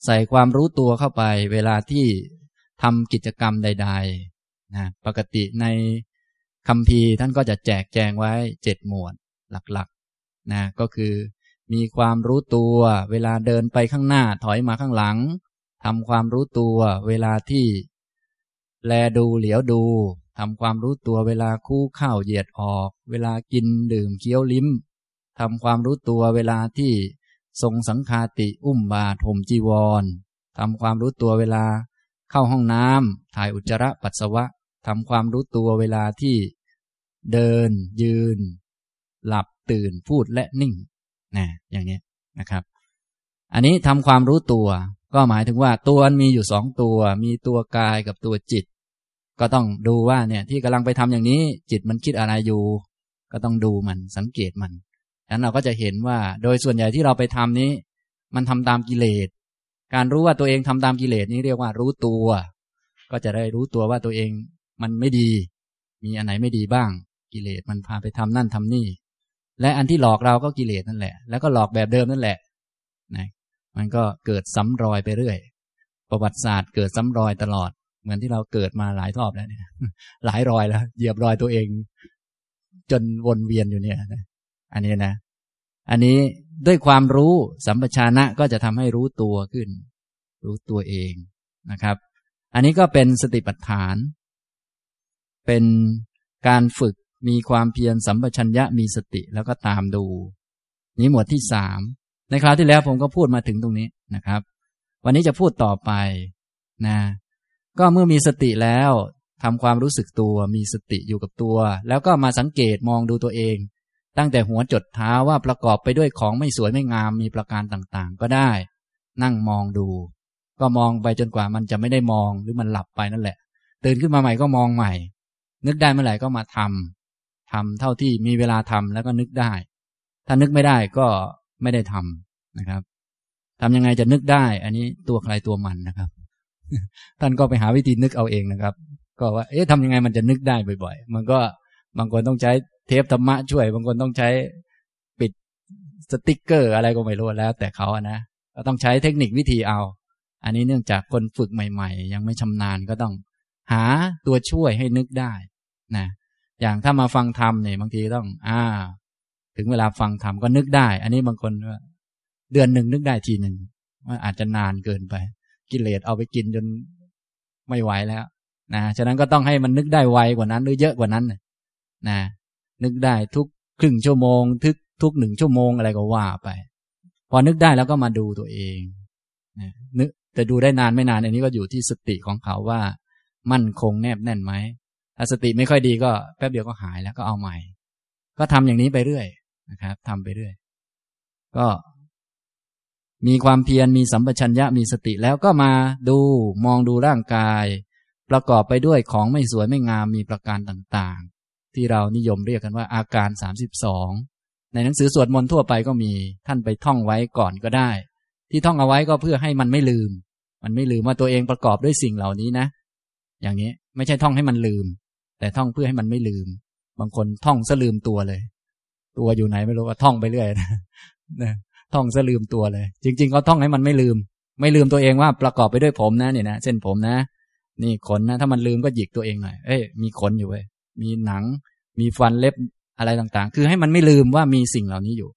ใส่ความรู้ตัวเข้าไป เวลาที่ทำกิจกรรมใดๆนะปกติในคำพีท่านก็จะแจกแจงไว้เจ็ดหมวดหลักๆนะก็คือมีความรู้ตัว เวลาเดินไปข้างหน้าถอยมาข้างหลังทำความรู้ตัว เวลาที่ แลดูเหลียวดูทำความรู้ตัวเวลาคู่เข้าเหยียดออก เวลากินดื่มเคี้ยวลิ้ม ทำความรู้ตัวเวลาที่ทรงสังคาติอุ้มบาถมจีวรทำความรู้ตัวเวลาเข้าห้องน้ำถ่ายอุจจาระปัสสาวะทำความรู้ตัวเวลาที่เดิน ยืน หลับตื่นพูดและนิ่งนะอย่างนี้นะครับ อันนี้ทำความรู้ตัว ก็หมายถึงว่าตัวมีอยู่สองตัว มีตัวกายกับตัวจิต ก็ต้องดูว่าเนี่ยที่กำลังไปทำอย่างนี้ จิตมันคิดอะไรอยู่ ก็ต้องดูมันสังเกตมัน นั้นเราก็จะเห็นว่า โดยส่วนใหญ่ที่เราไปทำนี้ มันทำตามกิเลส การรู้ว่าตัวเองทำตามกิเลสนี้เรียกว่ารู้ตัว ก็จะได้รู้ตัวว่าตัวเองมันไม่ดี มีอันไหนไม่ดีบ้าง กิเลสมันพาไปทำนั่นทำนี่ และอันที่หลอกเราก็กิเลสนั่นแหละ แล้วก็หลอกแบบเดิมนั่นแหละนะมันก็เกิดซ้ารอยไปเรื่อย ประวัติศาสตร์เกิดซ้ารอยตลอด เหมือนที่เราเกิดมาหลายรอบแล้วเนี่ย หลายรอยแล้ว เหยียบรอยตัวเอง จนวนเวียนอยู่เนี่ยนะ อันนี้นะ อันนี้ด้วยความรู้สัมปชานะก็จะทำให้รู้ตัวขึ้น รู้ตัวเองนะครับ อันนี้ก็เป็นสติปัฏฐาน เป็นการฝึกมีความเพียรสัมปชัญญะมีสติแล้วก็ตามดู นี้หมวดที่สามในคราวที่แล้วผมก็พูดมาถึงตรงนี้นะครับ วันนี้จะพูดต่อไปนะก็เมื่อมีสติแล้วทำความรู้สึกตัว มีสติอยู่กับตัว แล้วก็มาสังเกตมองดูตัวเอง ตั้งแต่หัวจดเท้าว่าประกอบไปด้วยของไม่สวยไม่งามมีประการต่างๆ ก็ได้ นั่งมองดู ก็มองไปจนกว่ามันจะไม่ได้มองหรือมันหลับไปนั่นแหละ ตื่นขึ้นมาใหม่ก็มองใหม่ นึกได้เมื่อไหร่ก็มาทำทำเท่าที่มีเวลาทำแล้วก็นึกได้ ถ้านึกไม่ได้ก็ไม่ได้ทำนะครับทำยังไงจะนึกได้ อันนี้ตัวใครตัวมันนะครับ ท่านก็ไปหาวิธีนึกเอาเองนะครับ ก็ว่า เอ๊ะทำยังไงมันจะนึกได้บ่อย ๆ มันก็บางคนต้องใช้ เทปธรรมะช่วย บางคนต้องใช้ปิดสติกเกอร์อะไรก็ไม่รู้แล้ว แต่เขาอะนะก็ต้องใช้เทคนิควิธีเอา อันนี้เนื่องจากคนฝึกใหม่ ๆ ยังไม่ชำนาญก็ต้อง หาตัวช่วยให้นึกได้นะอย่างถ้ามาฟังธรรมเนี่ยบางทีต้อง อ่า ถึงเวลาฟังธรรมก็นึกได้ อันนี้บางคนเดือนหนึ่งนึกได้ทีหนึ่งว่าอาจจะนานเกินไป กิเลสเอาไปกินจนไม่ไหวแล้วนะฉะนั้นก็ต้องให้มันนึกได้ไวกว่านั้น หรือเยอะกว่านั้นนะ นึกได้ทุกครึ่งชั่วโมง ทุกทุกหนึ่งชั่วโมงอะไรก็ว่าไป พอนึกได้แล้วก็มาดูตัวเองนึกแต่ดูได้นานไม่นานอันนี้ก็อยู่ที่สติของเขาว่า มั่นคงแนบแน่นไหมถ้าสติไม่ค่อยดีก็แป๊บเดียวก็หายแล้วก็เอาใหม่ ก็ทำอย่างนี้ไปเรื่อยนะครับทำไปเรื่อย ก็มีความเพียรมีสัมปชัญญะมีสติแล้วก็มาดูมองดูร่างกาย ประกอบไปด้วยของไม่สวยไม่งามมีประการต่าง ที่เรานิยมเรียกกันว่าอาการสามสิบสองในหนังสือสวดมนต์ทั่วไปก็มีท่านไปท่องไว้ก่อนก็ได้ ที่ท่องเอาไว้ก็เพื่อให้มันไม่ลืม มันไม่ลืมว่าตัวเองประกอบด้วยสิ่งเหล่านี้นะ อย่างนี้ไม่ใช่ท่องให้มันลืม แต่ท่องเพื่อให้มันไม่ลืม บางคนท่องซะลืมตัวเลย ตัวอยู่ไหนไม่รู้ว่าท่องไปเรื่อยนะท่องซะลืมตัวเลย จริงๆเขาท่องให้มันไม่ลืม ไม่ลืมตัวเองว่าประกอบไปด้วยผมนะเนี่ยนะเส้นผมนะ นี่ขนนะ ถ้ามันลืมก็หยิกตัวเองหน่อยเอ้ยมีขนอยู่เว้ย มีหนัง มีฟันเล็บอะไรต่างๆ คือให้มันไม่ลืมว่ามีสิ่งเหล่านี้อยู่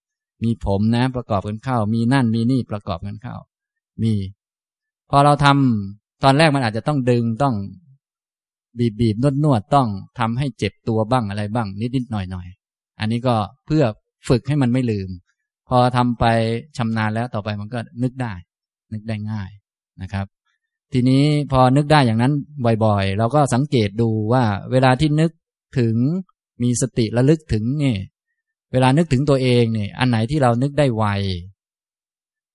มีผมนะประกอบกันเข้า มีนั่นมีนี่ประกอบกันเข้า มี พอเราทำตอนแรกมันอาจจะต้องดึงต้องบีบบีบนวดนวดต้องทำให้เจ็บตัวบ้างอะไรบ้างนิดนิดหน่อยหน่อยอันนี้ก็เพื่อฝึกให้มันไม่ลืม พอทำไปชำนาญแล้วต่อไปมันก็นึกได้ นึกได้ง่ายนะครับ ทีนี้พอนึกได้อย่างนั้นบ่อยๆ เราก็สังเกตดูว่าเวลาที่นึก ถึงมีสติระลึกถึงเนี่ยเวลานึกถึงตัวเองเนี่ยอันไหนที่เรานึกได้ไว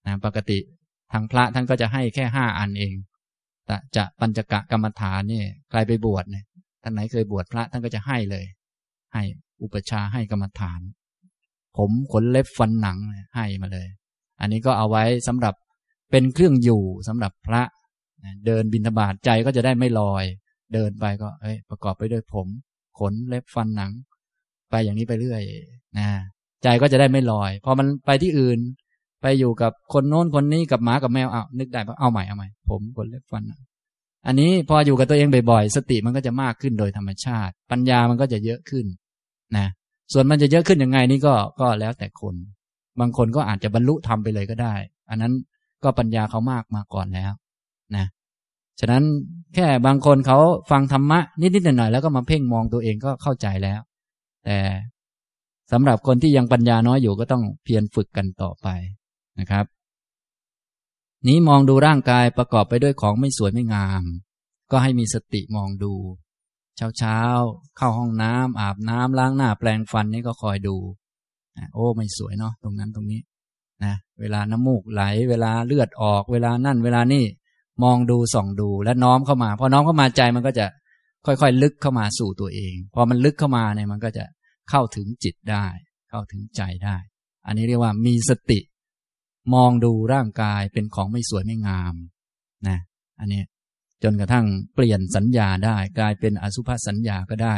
นะปกติทางพระท่านก็จะให้แค่ห้าอันเองแต่จะปัญจกะกรรมฐานเนี่ยใครไปบวชเนี่ยท่านไหนเคยบวชพระท่านก็จะให้เลย ให้อุปชาให้กรรมฐาน ผมขนเล็บฟันหนังให้มาเลย อันนี้ก็เอาไว้สำหรับเป็นเครื่องอยู่สำหรับพระเดินบินทบาทใจก็จะได้ไม่ลอย เดินไปก็เอ้ยประกอบไปด้วยผม ขนเล็บฟันหนัง ไปอย่างนี้ไปเรื่อยนะใจก็จะได้ไม่ลอย พอมันไปที่อื่น ไปอยู่กับคนโน้นคนนี้กับหมากับแมวเอานึกได้เอาใหม่เอาใหม่ผมขนเล็บฟันอันนี้พออยู่กับตัวเองบ่อยๆ สติมันก็จะมากขึ้นโดยธรรมชาติ ปัญญามันก็จะเยอะขึ้นนะ ส่วนมันจะเยอะขึ้นยังไงนี่ก็ก็แล้วแต่คน บางคนก็อาจจะบรรลุธรรมไปเลยก็ได้ อันนั้นก็ปัญญาเขามากมาก่อนแล้ว นะ ฉะนั้นแค่บางคนเขาฟังธรรมะนิดๆหน่อยๆแล้วก็มาเพ่งมองตัวเองก็เข้าใจแล้ว แต่สำหรับคนที่ยังปัญญาน้อยอยู่ก็ต้องเพียรฝึกกันต่อไปนะครับ นี้มองดูร่างกายประกอบไปด้วยของไม่สวยไม่งาม ก็ให้มีสติมองดู เช้าเช้าเข้าห้องน้ำอาบน้ำล้างหน้าแปลงฟันนี่ก็คอยดูโอ้ไม่สวยเนาะตรงนั้นตรงนี้นะเวลาน้ำมูกไหล เวลาเลือดออก เวลานั่นเวลานี่ มองดูส่องดูและน้อมเข้ามาพอน้อมเข้ามาใจมันก็จะค่อยๆ ลึกเข้ามาสู่ตัวเอง พอมันลึกเข้ามาเนี่ยมันก็จะเข้าถึงจิตได้ เข้าถึงใจได้ อันนี้เรียกว่ามีสติ มองดูร่างกายเป็นของไม่สวยไม่งามนะอันนี้จนกระทั่งเปลี่ยนสัญญาได้ กลายเป็นอสุภสัญญาก็ได้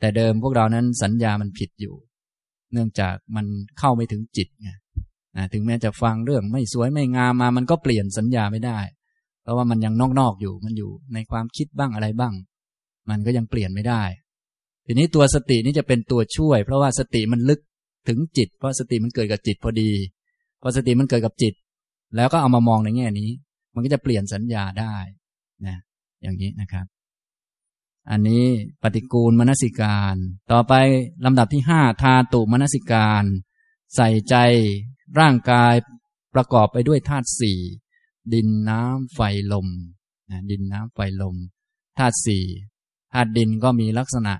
แต่เดิมพวกเรานั้นสัญญามันผิดอยู่ เนื่องจากมันเข้าไม่ถึงจิตไงนะถึงแม้จะฟังเรื่องไม่สวยไม่งามมา มันก็เปลี่ยนสัญญาไม่ได้ เพราะว่ามันยังนอกๆอยู่ มันอยู่ในความคิดบ้างอะไรบ้าง มันก็ยังเปลี่ยนไม่ได้ ทีนี้ตัวสตินี่จะเป็นตัวช่วย เพราะว่าสติมันลึกถึงจิต เพราะสติมันเกิดกับจิตพอดี พอสติมันเกิดกับจิต แล้วก็เอามามองในแง่นี้ มันก็จะเปลี่ยนสัญญาได้นะอย่างนี้นะครับ อันนี้ปฏิกูลมนสิการ ต่อไปลำดับที่ห้าทาตุมนสิการ ใส่ใจร่างกายประกอบไปด้วยธาตุสี่ ดินน้ำไฟลมนะดินน้ำไฟลมธาตุสี่ธาตุดินก็มีลักษณะ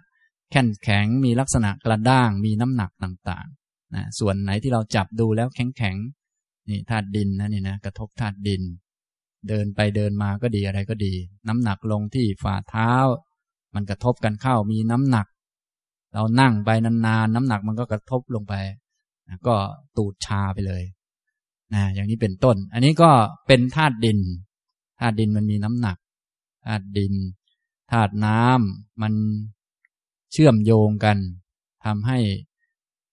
แข็งแข็งมีลักษณะกระด้างมีน้ำหนักต่างๆนะส่วนไหนที่เราจับดูแล้วแข็งแข็งนี่ธาตุดินนะนี่นะกระทบธาตุดิน เดินไปเดินมาก็ดีอะไรก็ดี น้ำหนักลงที่ฝ่าเท้า มันกระทบกันเข้ามีน้ำหนัก เรานั่งไปนานๆน้ำหนักมันก็กระทบลงไปก็ตูดชาไปเลย นะอย่างนี้เป็นต้น อันนี้ก็เป็นธาตุดินธาตุดินมันมีน้ำหนักธาตุดินธาตุน้ำมันเชื่อมโยงกันทำให้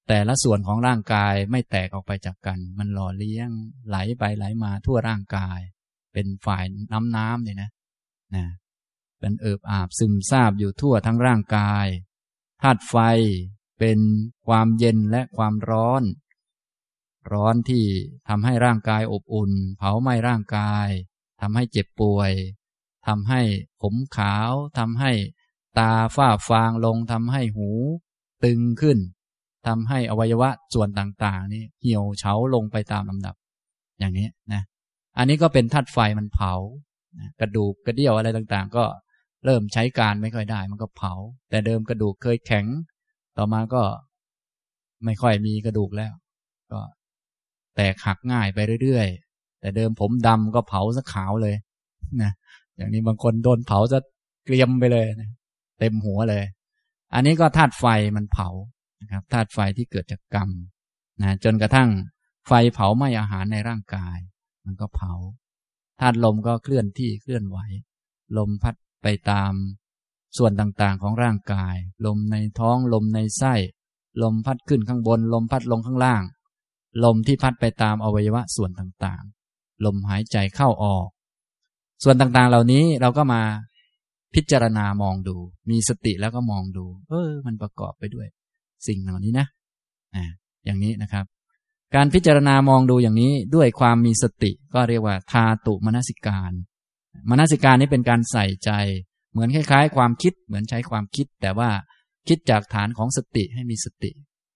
แต่ละส่วนของร่างกายไม่แตกออกไปจากกัน มันหล่อเลี้ยงไหลไปไหลมาทั่วร่างกาย เป็นฝ่ายน้ำน้ำเนี่ยนะนะเป็นเอิบอาบซึมซาบอยู่ทั่วทั้งร่างกายธาตุไฟเป็นความเย็นและความร้อน ร้อนที่ทำให้ร่างกายอบอุ่น เผาไหม้ร่างกายทำให้เจ็บป่วยทำให้ผมขาวทำให้ตาฝ้าฟางลงทำให้หู ตึงขึ้นทำให้อวัยวะส่วนต่างๆ นี่เหี่ยวเฉาลงไปตามลำดับ อย่างนี้นะ อันนี้ก็เป็นธาตุไฟมันเผากระดูกกระเดี่ยวอะไรต่างๆ ก็เริ่มใช้การไม่ค่อยได้ มันก็เผา แต่เดิมกระดูกเคยแข็ง ต่อมาก็ไม่ค่อยมีกระดูกแล้ว ก็ แตกหักง่ายไปเรื่อยๆ แต่เดิมผมดำก็เผาซะขาวเลยนะอย่างนี้บางคนโดนเผาจะเกลียมไปเลยนะเต็มหัวเลย อันนี้ก็ธาตุไฟมันเผานะครับธาตุไฟที่เกิดจากกรรมนะจนกระทั่งไฟเผาไหม้อาหารในร่างกาย มันก็เผาธาตุลมก็เคลื่อนที่เคลื่อนไหว ลมพัดไปตามส่วนต่างๆของร่างกาย ลมในท้องลมในไส้ ลมพัดขึ้นข้างบน ลมพัดลงข้างล่าง ลมที่พัดไปตามอวัยวะส่วนต่างๆ ลมหายใจเข้าออก ส่วนต่างๆ เหล่านี้เราก็มาพิจารณามองดู มีสติแล้วก็มองดู เออ มันประกอบไปด้วย สิ่งเหล่านี้นะอ่าอย่างนี้นะครับ การพิจารณามองดูอย่างนี้ด้วยความมีสติก็เรียกว่า ทาตุมนสิการมนสิการนี้เป็นการใส่ใจ เหมือนคล้ายๆ ความคิดเหมือนใช้ความคิด แต่ว่าคิดจากฐานของสติให้มีสติ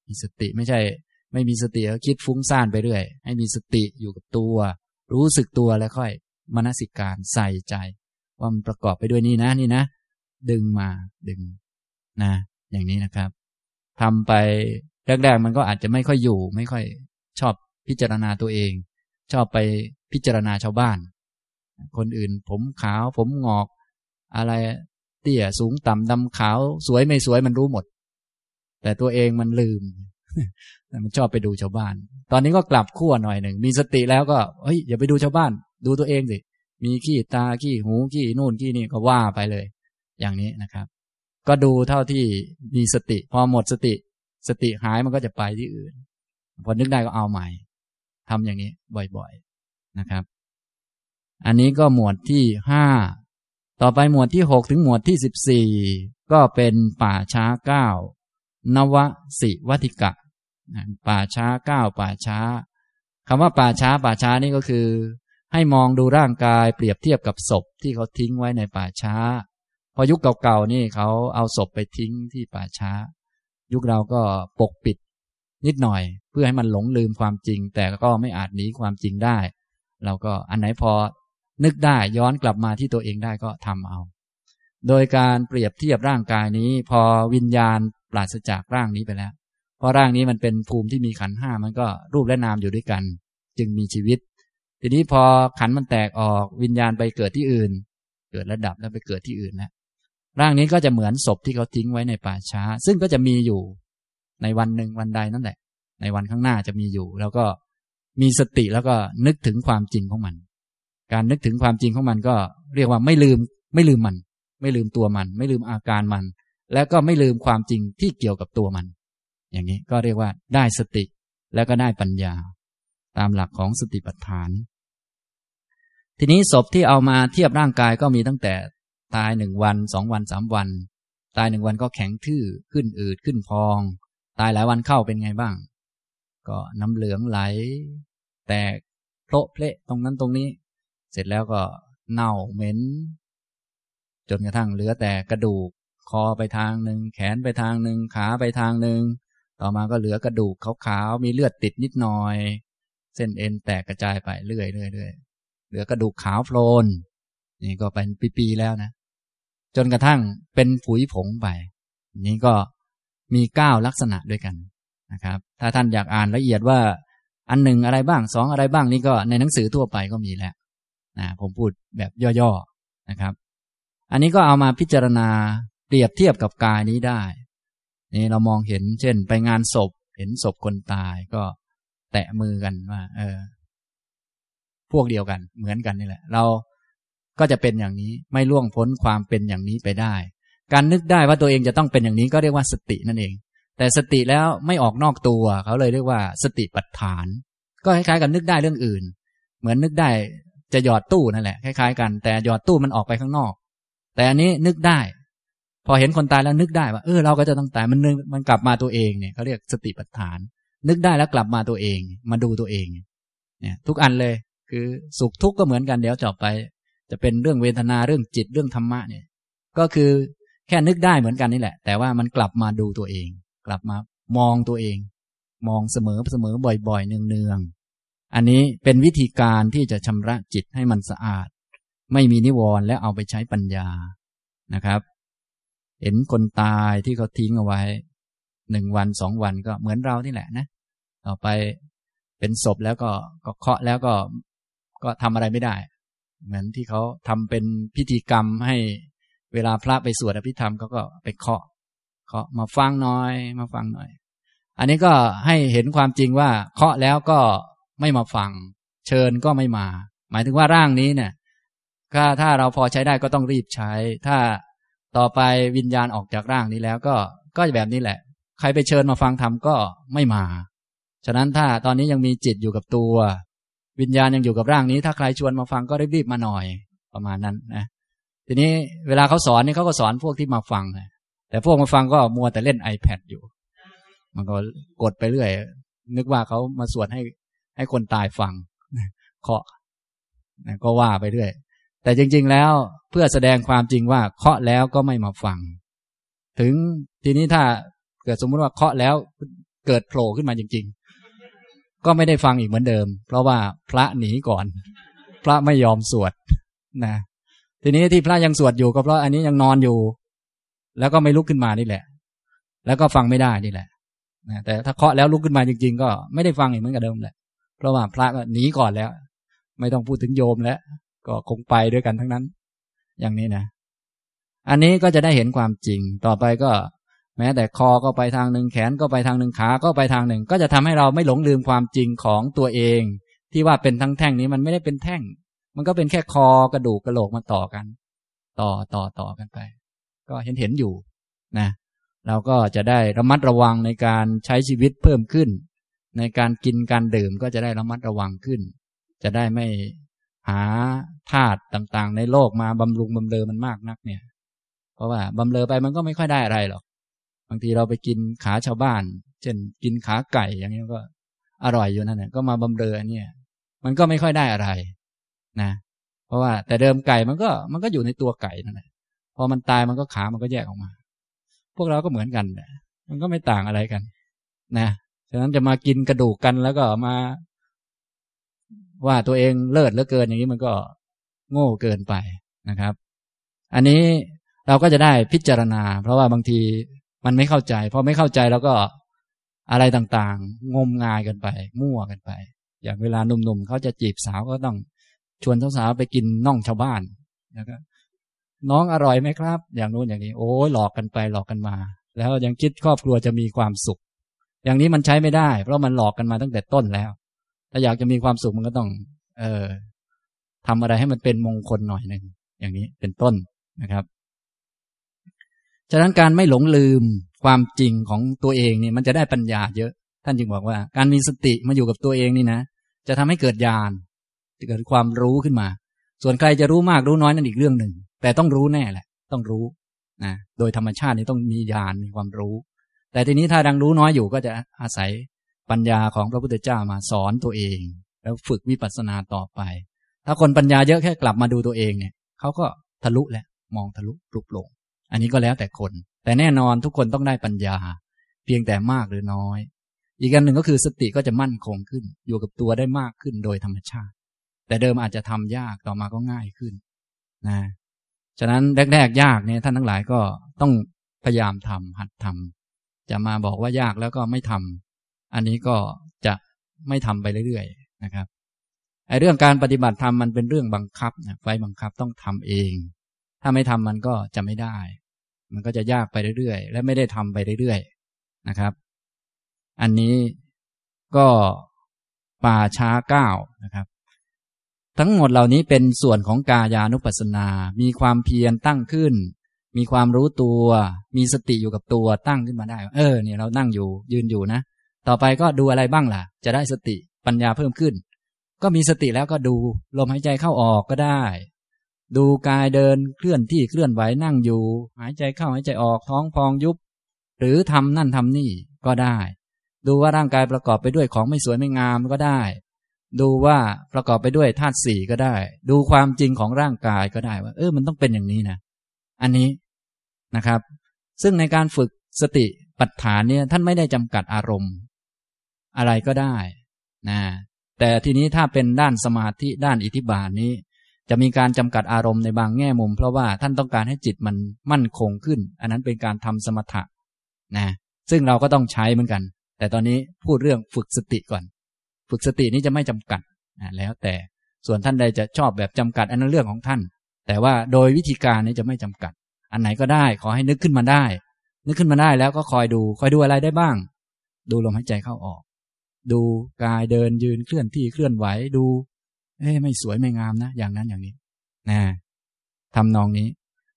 มีสติไม่ใช่ ไม่มีสติแล้วคิดฟุ้งซ่านไปเรื่อย ให้มีสติอยู่กับตัว รู้สึกตัวแล้วค่อยมนสิการใส่ใจ ว่ามันประกอบไปด้วยนี่นะนี่นะ ดึงมาดึงนะ อย่างนี้นะครับทำไปแรกๆมันก็อาจจะไม่ค่อยอยู่ ไม่ค่อยชอบพิจารณาตัวเอง ชอบไปพิจารณาชาวบ้าน คนอื่นผมขาวผมงอก อะไรเตี้ยสูงต่ำดำขาว สวยไม่สวยมันรู้หมด แต่ตัวเองมันลืม มันชอบไปดูชาวบ้าน ตอนนี้ก็กลับขั้วหน่อยหนึ่ง มีสติแล้วก็เฮ้ยอย่าไปดูชาวบ้าน ดูตัวเองสิ มีขี้ตาขี้หูขี้นู่นขี้นี่ก็ว่าไปเลย อย่างนี้นะครับ ก็ดูเท่าที่มีสติ พอหมดสติ สติหายมันก็จะไปที่อื่น พอนึกได้ก็เอาใหม่ทำอย่างนี้บ่อยๆนะครับ อันนี้ก็หมวดที่ห้าต่อไปหมวดที่หกถึงหมวดที่สิบสี่ก็เป็นป่าช้าเก้า นวสิวัติกะ ป่าช้าเก้าป่าช้าคำว่าป่าช้าป่าช้านี่ก็คือ ให้มองดูร่างกายเปรียบเทียบกับศพที่เขาทิ้งไว้ในป่าช้า พอยุคเก่าๆนี่เขาเอาศพไปทิ้งที่ป่าช้า ยุคเราก็ปกปิดนิดหน่อย เพื่อให้มันหลงลืมความจริง แต่ก็ไม่อาจหนีความจริงได้ เราก็อันไหนพอนึกได้ย้อนกลับมาที่ตัวเองได้ก็ทำเอา โดยการเปรียบเทียบร่างกายนี้ พอวิญญาณ ปราศจากร่างนี้ไปแล้ว เพราะร่างนี้มันเป็นภูมิที่มีขันห้ามันก็รูปและนามอยู่ด้วยกัน จึงมีชีวิต ทีนี้พอขันมันแตกออกวิญญาณไปเกิดที่อื่น เกิดระดับแล้วไปเกิดที่อื่นแล้วร่างนี้ก็จะเหมือนศพที่เขาทิ้งไว้ในป่าช้า ซึ่งก็จะมีอยู่ในวันหนึ่งวันใดนั่นแหละ ในวันข้างหน้าจะมีอยู่ แล้วก็มีสติแล้วก็นึกถึงความจริงของมัน การนึกถึงความจริงของมันก็เรียกว่าไม่ลืมไม่ลืมมัน ไม่ลืมตัวมัน ไม่ลืมอาการมัน แล้วก็ไม่ลืมความจริงที่เกี่ยวกับตัวมัน อย่างนี้ก็เรียกว่าได้สติแล้วก็ได้ปัญญา ตามหลักของสติปัฏฐาน ทีนี้ศพที่เอามาเทียบร่างกายก็มีตั้งแต่ตายหนึ่งวันสองวันสามวัน ตายหนึ่งวันก็แข็งทื่อขึ้นอืดขึ้นพอง ตายหลายวันเข้าเป็นไงบ้าง ก็น้ำเหลืองไหล แตกโผล่เพละตรงนั้นตรงนี้ เสร็จแล้วก็เน่าเหม็นจนกระทั่งเหลือแต่กระดูก คอไปทางหนึ่งแขนไปทางหนึ่งขาไปทางหนึ่งต่อมาก็เหลือกระดูกขาวๆมีเลือดติดนิดหน่อย เส้นเอ็นแตกกระจายไปเรื่อยๆเรื่อยๆเหลือกระดูกขาวโพลนนี่ก็เป็นปีๆแล้วนะ จนกระทั่งเป็นผุยผงไปนี้ก็มีเก้าลักษณะด้วยกันนะครับ ถ้าท่านอยากอ่านละเอียดว่าอันหนึ่งอะไรบ้างสองอะไรบ้างนี่ก็ในหนังสือทั่วไปก็มีแล้วนะผมพูดแบบย่อๆนะครับ อันนี้ก็เอามาพิจารณา เปรียบเทียบกับกายนี้ได้นี่เรามองเห็น เช่น ไปงานศพ เห็นศพคนตายก็แตะมือกันว่า เออ พวกเดียวกัน เหมือนกันนี่แหละ เราก็จะเป็นอย่างนี้ไม่ล่วงพ้นความเป็นอย่างนี้ไปได้ การนึกได้ว่าตัวเองจะต้องเป็นอย่างนี้ก็เรียกว่าสตินั่นเอง แต่สติแล้วไม่ออกนอกตัว เขาเลยเรียกว่า สติปัฏฐาน ก็คล้ายๆกันนึกได้เรื่องอื่น เหมือนนึกได้จะหยอดตู้นั่นแหละคล้ายๆกัน แต่หยอดตู้มันออกไปข้างนอก แต่อันนี้นึกได้ พอเห็นคนตายแล้วนึกได้ว่าเออเราก็จะต้องตายมันนึกมันกลับมาตัวเองเนี่ยเขาเรียกสติปัฏฐาน นึกได้แล้วกลับมาตัวเอง มาดูตัวเอง เนี่ย ทุกอันเลย คือสุขทุกข์ก็เหมือนกันเดี๋ยวจบไป จะเป็นเรื่องเวทนาเรื่องจิตเรื่องธรรมะเนี่ย ก็คือแค่นึกได้เหมือนกันนี่แหละ แต่ว่ามันกลับมาดูตัวเอง กลับมามองตัวเอง มองเสมอเสมอบ่อยๆเนืองๆอันนี้เป็นวิธีการที่จะชำระจิตให้มันสะอาด ไม่มีนิวรณ์และเอาไปใช้ปัญญานะครับ เห็นคนตายที่เขาทิ้งเอาไว้หนึ่งวันสองวันก็เหมือนเรานี่แหละนะต่อไปเป็นศพแล้วก็ก็เคาะแล้วก็ก็ทำอะไรไม่ได้ เหมือนที่เขาทำเป็นพิธีกรรมให้เวลาพระไปสวดอภิธรรมเขาก็ไปเคาะเคาะมาฟังน่อยมาฟังหน่อย อันนี้ก็ให้เห็นความจริงว่าเคาะแล้วก็ไม่มาฟัง เชิญก็ไม่มา หมายถึงว่าร่างนี้เนี่ยถ้าถ้าเราพอใช้ได้ก็ต้องรีบใช้ ถ้า ต่อไปวิญญาณออกจากร่างนี้แล้วก็ก็แบบนี้แหละ ใครไปเชิญมาฟังธรรมก็ไม่มา ฉะนั้นถ้าตอนนี้ยังมีจิตอยู่กับตัว วิญญาณยังอยู่กับร่างนี้ ถ้าใครชวนมาฟังก็รีบๆมาหน่อยประมาณนั้นนะทีนี้เวลาเขาสอนนี่เขาก็สอนพวกที่มาฟังแต่พวกมาฟังก็มัวแต่เล่น iPad อยู่ มันก็กดไปเรื่อย นึกว่าเขามาสวดให้ให้คนตายฟังเคาะก็ว่าไปเรื่อย แต่จริง ๆ แล้วเพื่อแสดงความจริงว่าเคาะแล้วก็ไม่มาฟัง ถึงทีนี้ถ้าเกิดสมมติว่าเคาะแล้วเกิดโผล่ขึ้นมาจริง ๆ ก็ไม่ได้ฟังอีกเหมือนเดิม เพราะว่าพระหนีก่อน พระไม่ยอมสวดนะ ทีนี้ที่พระยังสวดอยู่ก็เพราะอันนี้ยังนอนอยู่ แล้วก็ไม่ลุกขึ้นมานี่แหละ แล้วก็ฟังไม่ได้นี่แหละนะแต่ถ้าเคาะแล้วลุกขึ้นมาจริง ๆ ก็ไม่ได้ฟังอีกเหมือนกับเดิมแหละเพราะว่าพระก็หนีก่อนแล้ว ไม่ต้องพูดถึงโยมแล้ว ก็คงไปด้วยกันทั้งนั้น อย่างนี้นะ อันนี้ก็จะได้เห็นความจริง ต่อไปก็ แม้แต่คอก็ไปทางหนึ่งแขนก็ไปทางหนึ่งขาก็ไปทางหนึ่ง ก็จะทำให้เราไม่หลงลืมความจริงของตัวเอง ที่ว่าเป็นทั้งแท่งนี้มันไม่ได้เป็นแท่ง มันก็เป็นแค่คอกระดูกกระโหลกมาต่อกัน ต่อต่อต่อกันไป ก็เห็นเห็นอยู่นะเราก็จะได้ระมัดระวังในการใช้ชีวิตเพิ่มขึ้น ในการกินการดื่มก็จะได้ระมัดระวังขึ้น จะได้ไม่ หาธาตุต่างๆ ในโลกมาบำรุงบำเรอมันมากนักเนี่ย เพราะว่าบำเรอไปมันก็ไม่ค่อยได้อะไรหรอก บางทีเราไปกินขาชาวบ้าน เช่นกินขาไก่อย่างนี้ก็อร่อยอยู่นั่นแหละก็มาบำเรอเนี่ย มันก็ไม่ค่อยได้อะไรนะ เพราะว่าแต่เดิมไก่มันก็มันก็อยู่ในตัวไก่นั่นแหละพอมันตายมันก็ขามันก็แยกออกมา พวกเราก็เหมือนกันแหละมันก็ไม่ต่างอะไรกัน นะฉะนั้นจะมากินกระดูกกันแล้วก็มา ว่าตัวเองเลิศเหลือเกินอย่างนี้มันก็โง่เกินไปนะครับ อันนี้เราก็จะได้พิจารณา เพราะว่าบางทีมันไม่เข้าใจพอไม่เข้าใจแล้วก็อะไรต่างๆ งมงายกันไป มั่วกันไป อย่างเวลาหนุ่มๆเขาจะจีบสาวก็ต้องชวนสาวๆไปกินน่องชาวบ้านแล้วก็น้องอร่อยไหมครับ อย่างนู้นอย่างนี้ โอ้ยหลอกกันไปหลอกกันมา แล้วยังคิดครอบครัวจะมีความสุข อย่างนี้มันใช้ไม่ได้ เพราะมันหลอกกันมาตั้งแต่ต้นแล้วาอยากจะมีความสุขมันก็ต้อง เออทำอะไรให้มันเป็นมงคลหน่อยหนึ่งอย่างนี้เป็นต้นนะครับ ฉะนั้นการไม่หลงลืมความจริงของตัวเองนี่มันจะได้ปัญญาเยอะ ท่านจึงบอกว่า การมีสติมาอยู่กับตัวเองนี่นะจะทำให้เกิดญาณเกิดความรู้ขึ้นมา ส่วนใครจะรู้มากรู้น้อยนั่นอีกเรื่องหนึ่ง แต่ต้องรู้แน่แหละ ต้องรู้นะโดยธรรมชาตินี่ต้องมีญาณมีความรู้ แต่ทีนี้ถ้าดังรู้น้อยอยู่ก็จะอาศัย ปัญญาของพระพุทธเจ้ามาสอนตัวเอง แล้วฝึกวิปัสสนาต่อไป ถ้าคนปัญญาเยอะแค่กลับมาดูตัวเองเนี่ยเขาก็ทะลุแหละมองทะลุปลุกลง อันนี้ก็แล้วแต่คน แต่แน่นอนทุกคนต้องได้ปัญญา เพียงแต่มากหรือน้อย อีกอันหนึ่งก็คือสติก็จะมั่นคงขึ้น อยู่กับตัวได้มากขึ้นโดยธรรมชาติ แต่เดิมอาจจะทำยากต่อมาก็ง่ายขึ้นนะฉะนั้นแรกๆยากเนี่ยท่านทั้งหลายก็ต้องพยายามทำหัดทำจะมาบอกว่ายากแล้วก็ไม่ทำ อันนี้ก็จะไม่ทำไปเรื่อยๆนะครับไอ้เรื่องการปฏิบัติธรรมมันเป็นเรื่องบังคับนะไฟบังคับต้องทำเอง ถ้าไม่ทำมันก็จะไม่ได้ มันก็จะยากไปเรื่อยๆ และไม่ได้ทำไปเรื่อยๆนะครับ อันนี้ก็ป่าช้าเก้านะครับ ทั้งหมดเหล่านี้เป็นส่วนของกายานุปัสสนา มีความเพียรตั้งขึ้น มีความรู้ตัว มีสติอยู่กับตัวตั้งขึ้นมาได้ เออเนี่ยเรานั่งอยู่ยืนอยู่นะ ต่อไปก็ดูอะไรบ้างล่ะ จะได้สติปัญญาเพิ่มขึ้น ก็มีสติแล้วก็ดู ลมหายใจเข้าออกก็ได้ ดูกายเดินเคลื่อนที่เคลื่อนไหวนั่งอยู่ หายใจเข้าหายใจออกท้องพองยุบ หรือทำนั่นทำนี่ก็ได้ ดูว่าร่างกายประกอบไปด้วยของไม่สวยไม่งามก็ได้ ดูว่าประกอบไปด้วยธาตุสี่ก็ได้ ดูความจริงของร่างกายก็ได้ว่า เออมันต้องเป็นอย่างนี้นะอันนี้นะครับ ซึ่งในการฝึกสติปัฏฐานเนี่ยท่านไม่ได้จำกัดอารมณ์ อะไรก็ได้นะแต่ทีนี้ถ้าเป็นด้านสมาธิด้านอิทธิบาทนี้ จะมีการจำกัดอารมณ์ในบางแง่มุม เพราะว่าท่านต้องการให้จิตมันมั่นคงขึ้น อันนั้นเป็นการทำสมถะนะซึ่งเราก็ต้องใช้เหมือนกัน แต่ตอนนี้พูดเรื่องฝึกสติก่อน ฝึกสตินี้จะไม่จำกัดนะแล้วแต่ส่วนท่านใดจะชอบแบบจำกัดอันนั้นเรื่องของท่าน แต่ว่าโดยวิธีการนี้จะไม่จำกัด อันไหนก็ได้ขอให้นึกขึ้นมาได้ นึกขึ้นมาได้แล้วก็คอยดู คอยดูอะไรได้บ้าง ดูลมหายใจเข้าออก ดูกายเดินยืนเคลื่อนที่เคลื่อนไหวดู เอ้ไม่สวยไม่งามนะ อย่างนั้นอย่างนี้นะทำนองนี้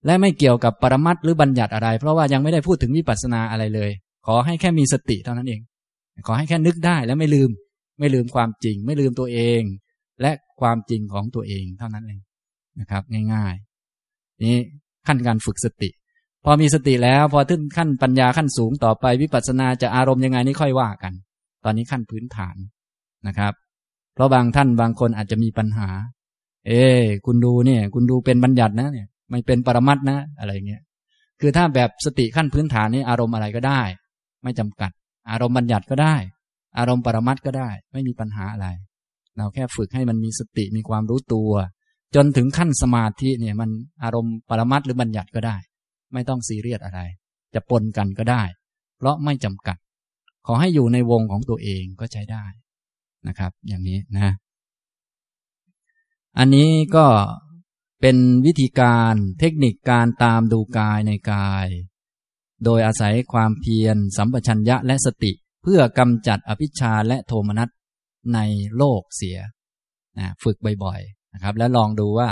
และไม่เกี่ยวกับปรมัตหรือบัญญัติอะไร เพราะว่ายังไม่ได้พูดถึงวิปัสสนาอะไรเลย ขอให้แค่มีสติเท่านั้นเอง ขอให้แค่นึกได้แล้วไม่ลืม ไม่ลืมความจริง ไม่ลืมตัวเอง และความจริงของตัวเองเท่านั้นเองนะครับ ง่ายๆ นี่ขั้นการฝึกสติ พอมีสติแล้ว พอถึงขั้นปัญญาขั้นสูงต่อไปวิปัสสนาจะอารมณ์ยังไงนี่ค่อยว่ากัน ตอนนี้ขั้นพื้นฐานนะครับ เพราะบางท่านบางคนอาจจะมีปัญหา เอ้คุณดูเนี่ย คุณดูเป็นบัญญัตินะเนี่ย ไม่เป็นปรมัตนะ อะไรเงี้ย คือถ้าแบบสติขั้นพื้นฐานนี่อารมณ์อะไรก็ได้ ไม่จำกัด อารมณ์บัญญัติก็ได้ อารมณ์ปรมัตก็ได้ ไม่มีปัญหาอะไร เราแค่ฝึกให้มันมีสติมีความรู้ตัว จนถึงขั้นสมาธิเนี่ย มันอารมณ์ปรมัตหรือบัญญัติก็ได้ ไม่ต้องซีเรียสอะไร จะปนกันก็ได้ เพราะไม่จำกัด อให้อยู่ในวงของตัวเองก็ใช้ได้นะครับ อย่างนี้นะ อันนี้ก็เป็นวิธีการเทคนิคการตามดูกายในกาย โดยอาศัยความเพียร สัมปชัญญะและสติ เพื่อกำจัดอภิชาและโทมนัสในโลกเสียนะฝึกบ่อยๆนะครับ แล้วลองดูว่า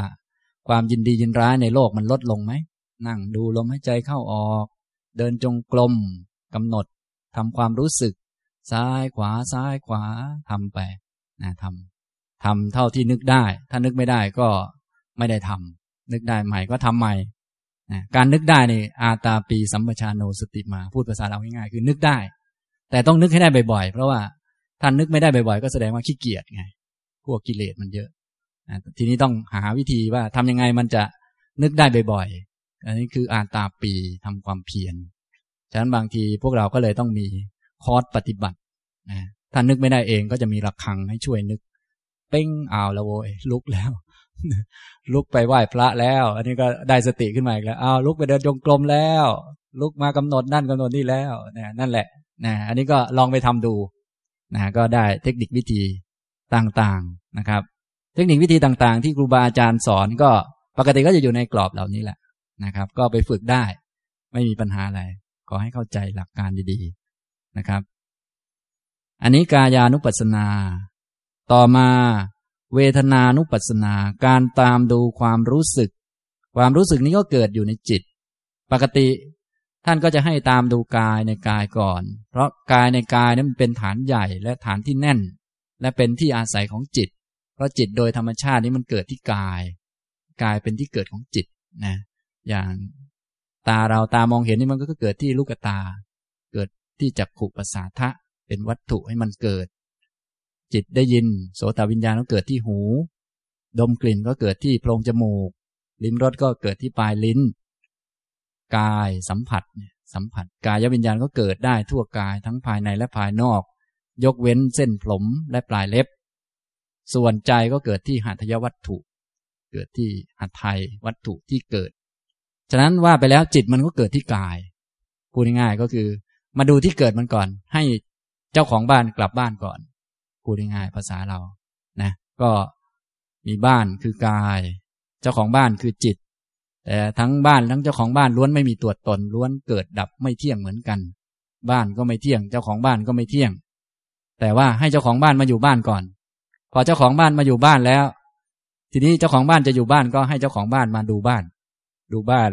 ความยินดียินร้ายในโลกมันลดลงไหม นั่งดูลมหายใจเข้าออก เดินจงกรมกำหนด ทำความรู้สึก ซ้ายขวาซ้ายขวาทำไปนะทำทำเท่าที่นึกได้ ถ้านึกไม่ได้ก็ไม่ได้ทำนึกได้ใหม่ก็ทำใหม่นะการนึกได้นี่อาตาปีสัมปชานโนสติมาพูดภาษาเราง่ายๆคือนึกได้ แต่ต้องนึกให้ได้บ่อยๆ เพราะว่าท่านนึกไม่ได้บ่อยๆ ก็แสดงว่าขี้เกียจไง พวกกิเลสมันเยอะทีนี้ต้องหาวิธีว่าทำยังไงมันจะนึกได้บ่อยๆ อันนี้คืออาตาปีทำความเพียร ฉะนั้นบางทีพวกเราก็เลยต้องมีคอร์สปฏิบัตินะถ้านึกไม่ได้เองก็จะมีระฆังให้ช่วยนึก เป้งอ้าวแล้วโวยลุกแล้ว ลุกไปไหว้พระแล้ว อันนี้ก็ได้สติขึ้นมาอีกแล้วอ้าวลุกไปเดินจงกรมแล้ว ลุกมากำหนดนั่นกำหนดนี่แล้วนะนั่นแหละนะอันนี้ก็ลองไปทำดูนะก็ได้เทคนิควิธีต่างๆนะครับ เทคนิควิธีต่างๆ ที่ครูบาอาจารย์สอนก็ปกติก็จะอยู่ในกรอบเหล่านี้แหละนะครับ ก็ไปฝึกได้ ไม่มีปัญหาอะไร ขอให้เข้าใจหลักการดีๆนะครับ อันนี้กายานุปัสสนา ต่อมาเวทนานุปัสสนา การตามดูความรู้สึก ความรู้สึกนี้ก็เกิดอยู่ในจิต ปกติท่านก็จะให้ตามดูกายในกายก่อน เพราะกายในกายนั้นเป็นฐานใหญ่และฐานที่แน่น และเป็นที่อาศัยของจิต เพราะจิตโดยธรรมชาตินี้มันเกิดที่กาย กายเป็นที่เกิดของจิตนะ อย่าง ตาเราตามองเห็นนี่มันก็เกิดที่ลูกตา เกิดที่จักขุประสาทะเป็นวัตถุให้มันเกิด จิตได้ยิน โสตวิญญาณก็เกิดที่หู ดมกลิ่นก็เกิดที่โพรงจมูก ลิ้มรสก็เกิดที่ปลายลิ้น กายสัมผัสสัมผัส กายวิญญาณก็เกิดได้ทั่วกายทั้งภายในและภายนอก ยกเว้นเส้นผมและปลายเล็บ ส่วนใจก็เกิดที่หัตถยวัตถุ เกิดที่หัตถยวัตถุที่เกิด ฉะนั้นว่าไปแล้วจิตมันก็เกิดที่กายพูดง่ายๆก็คือ มาดูที่เกิดมันก่อน ให้เจ้าของบ้านกลับบ้านก่อนพูดง่ายๆภาษาเรานะก็มีบ้านคือกาย เจ้าของบ้านคือจิต แต่ทั้งบ้านทั้งเจ้าของบ้านล้วนไม่มีตัวตนล้วนเกิดดับไม่เที่ยงเหมือนกัน บ้านก็ไม่เที่ยง เจ้าของบ้านก็ไม่เที่ยง แต่ว่าให้เจ้าของบ้านมาอยู่บ้านก่อน พอเจ้าของบ้านมาอยู่บ้านแล้ว ทีนี้เจ้าของบ้านจะอยู่บ้านก็ให้เจ้าของบ้านมาดูบ้าน ดูบ้าน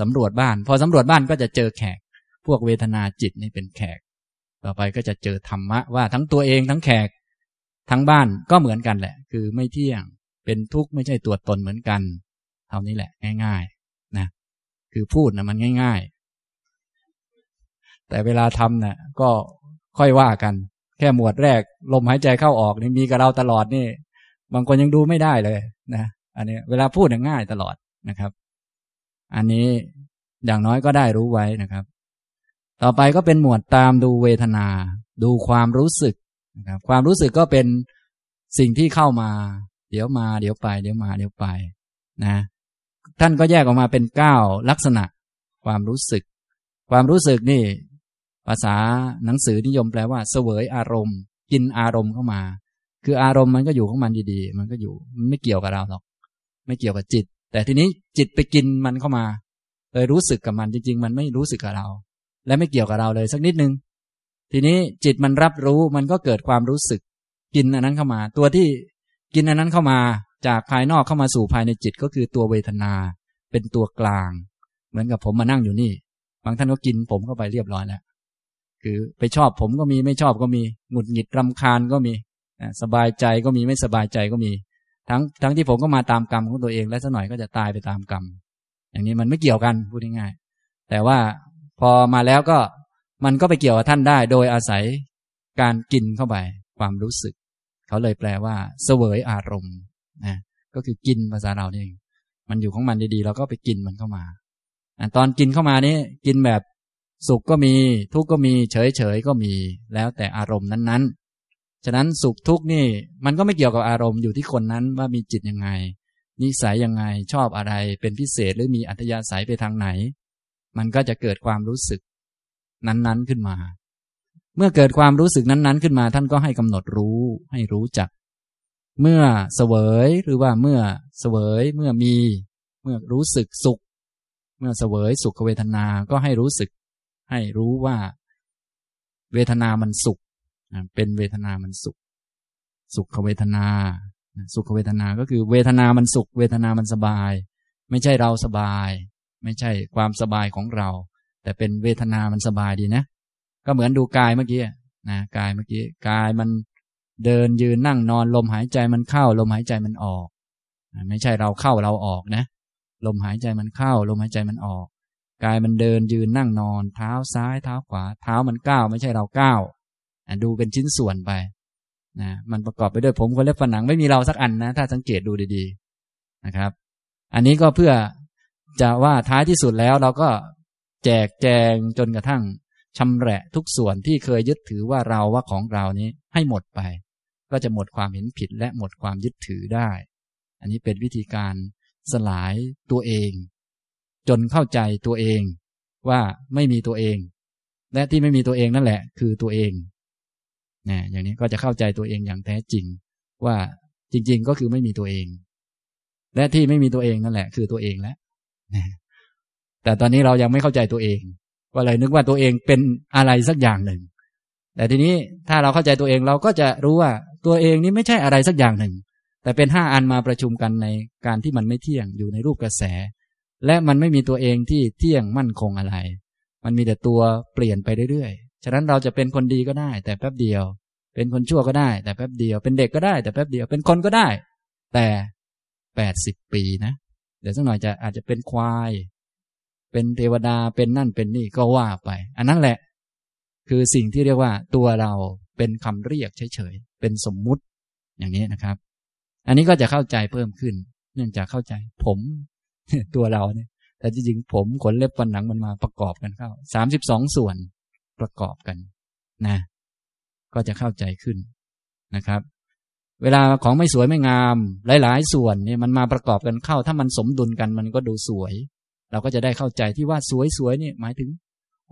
สำรวจบ้าน พอสำรวจบ้านก็จะเจอแขก พวกเวทนาจิตนี่เป็นแขก ต่อไปก็จะเจอธรรมะว่าทั้งตัวเองทั้งแขก ทั้งบ้านก็เหมือนกันแหละ คือไม่เที่ยงเป็นทุกข์ไม่ใช่ตัวตนเหมือนกัน เท่านี้แหละ ง่าย ๆ นะ คือพูดนะมันง่าย ๆ แต่เวลาทำนะ่ะ ก็ค่อยว่ากัน แค่หมวดแรก ลมหายใจเข้าออกนี่มีกับเราตลอดนี่ บางคนยังดูไม่ได้เลย นะอันนี้ เวลาพูดง่ายตลอดนะครับ อันนี้อย่างน้อยก็ได้รู้ไว้นะครับ ต่อไปก็เป็นหมวดตามดูเวทนา ดูความรู้สึกนะครับ ความรู้สึกก็เป็นสิ่งที่เข้ามา เดี๋ยวมาเดี๋ยวไป เดี๋ยวมาเดี๋ยวไปนะ ท่านก็แยกออกมาเป็นเก้าลักษณะ ความรู้สึก ความรู้สึกนี่ ภาษาหนังสือนิยมแปลว่า เสวยอารมณ์กินอารมณ์เข้ามา คืออารมณ์มันก็อยู่ของมันดีๆ มันก็อยู่ไม่เกี่ยวกับเราหรอก ไม่เกี่ยวกับจิต แต่ทีนี้จิตไปกินมันเข้ามาเลยรู้สึกกับมันจริง ๆ มันไม่รู้สึกกับเรา และไม่เกี่ยวกับเราเลยสักนิดนึง ทีนี้จิตมันรับรู้มันก็เกิดความรู้สึก กินอันนั้นเข้ามา ตัวที่กินอันนั้นเข้ามา จากภายนอกเข้ามาสู่ภายในจิตก็คือตัวเวทนา เป็นตัวกลาง เหมือนกับผมมานั่งอยู่นี่ บางท่านก็กินผมเข้าไปเรียบร้อยแล้วคือไปชอบผมก็มีไม่ชอบก็มีหงุดหงิดรำคาญก็มีสบายใจก็มีไม่สบายใจก็มี ทั้งทั้งที่ผมก็มาตามกรรมของตัวเอง และสักหน่อยก็จะตายไปตามกรรม อย่างนี้มันไม่เกี่ยวกันพูดง่ายๆแต่ว่าพอมาแล้วก็มันก็ไปเกี่ยวกับท่านได้ โดยอาศัยการกินเข้าไป ความรู้สึก เขาเลยแปลว่า เสวยอารมณ์นะก็คือกินภาษาเราเอง มันอยู่ของมันดีๆเราก็ไปกินมันเข้ามาตอนกินเข้ามานี้กินแบบสุขก็มี ทุกข์ก็มี เฉยๆก็มี แล้วแต่อารมณ์นั้นๆ ฉะนั้นสุขทุกข์นี่ มันก็ไม่เกี่ยวกับอารมณ์อยู่ที่คนนั้นว่ามีจิตยังไง นิสัยยังไงชอบอะไรเป็นพิเศษหรือมีอัธยาศัยไปทางไหน มันก็จะเกิดความรู้สึกนั้นๆขึ้นมา เมื่อเกิดความรู้สึกนั้น ๆ ขึ้นมา ท่านก็ให้กำหนดรู้ให้รู้จัก เมื่อเสวยหรือว่าเมื่อเสวยเมื่อมี เมื่อรู้สึกสุข เมื่อเสวยสุขเวทนา ก็ให้รู้สึก ให้รู้ว่า เวทนามันสุข เป็นเวทนามันสุข สุขเวทนา สุขเวทนาก็คือเวทนามันสุข เวทนามันสบาย ไม่ใช่เราสบาย ไม่ใช่ความสบายของเรา แต่เป็นเวทนามันสบายดีนะ ก็เหมือนดูกายเมื่อกี้นะกายเมื่อกี้กายมันเดินยืนนั่งนอนลมหายใจมันเข้า ลมหายใจมันออก ไม่ใช่เราเข้าเราออกนะ ลมหายใจมันเข้า ลมหายใจมันออกกายมันเดินยืนนั่งนอน เท้าซ้ายเท้าขวา เท้ามันก้าวไม่ใช่เราก้าว ดูเป็นชิ้นส่วนไปนะมันประกอบไปด้วยผมคนเล็บฝันหนังไม่มีเราสักอันนะ ถ้าสังเกตดูดีๆนะครับ อันนี้ก็เพื่อจะว่าท้ายที่สุดแล้วเราก็แจกแจงจนกระทั่งชำแหละทุกส่วนที่เคยยึดถือว่าเราว่าของเรานี้ให้หมดไป ก็จะหมดความเห็นผิดและหมดความยึดถือได้ อันนี้เป็นวิธีการสลายตัวเอง จนเข้าใจตัวเองว่าไม่มีตัวเอง และที่ไม่มีตัวเองนั่นแหละ คือตัวเอง นะอย่างนี้ก็จะเข้าใจตัวเองอย่างแท้จริง ว่าจริง ๆ ก็คือไม่มีตัวเอง และที่ไม่มีตัวเองนั่นแหละ คือตัวเองแล้วแต่ตอนนี้เรายังไม่เข้าใจตัวเอง ก็เลยนึกว่าตัวเองเป็นอะไรสักอย่างหนึ่ง แต่ทีนี้ถ้าเราเข้าใจตัวเองเราก็จะรู้ว่าตัวเองนี้ไม่ใช่อะไรสักอย่างหนึ่ง แต่เป็นห้าอันมาประชุมกันในการที่มันไม่เที่ยงอยู่ในรูปกระแส และมันไม่มีตัวเองที่เที่ยงมั่นคงอะไร มันมีแต่ตัวเปลี่ยนไปเรื่อยๆ ฉะนั้นเราจะเป็นคนดีก็ได้ แต่แป๊บเดียว เป็นคนชั่วก็ได้ แต่แป๊บเดียว เป็นเด็กก็ได้ แต่แป๊บเดียว เป็นคนก็ได้ แต่แปดสิบปีนะ เดี๋ยวสักหน่อยจะอาจจะเป็นควาย เป็นเทวดา เป็นนั่นเป็นนี่ก็ว่าไป อันนั้นแหละ คือสิ่งที่เรียกว่าตัวเราเป็นคำเรียกเฉยๆ เป็นสมมุติ อย่างนี้นะครับ อันนี้ก็จะเข้าใจเพิ่มขึ้น เนื่องจากเข้าใจ ผมตัวเราเนี่ย แต่จริงๆผมขนเล็บฟันหนังมันมาประกอบกันเข้าสามสิบสองส่วน ประกอบกันนะ ก็จะเข้าใจขึ้นนะครับ เวลาของไม่สวยไม่งาม หลาย ๆ ส่วนเนี่ยมันมาประกอบกันเข้า ถ้ามันสมดุลกันมันก็ดูสวย เราก็จะได้เข้าใจที่ว่าสวยๆนี่หมายถึง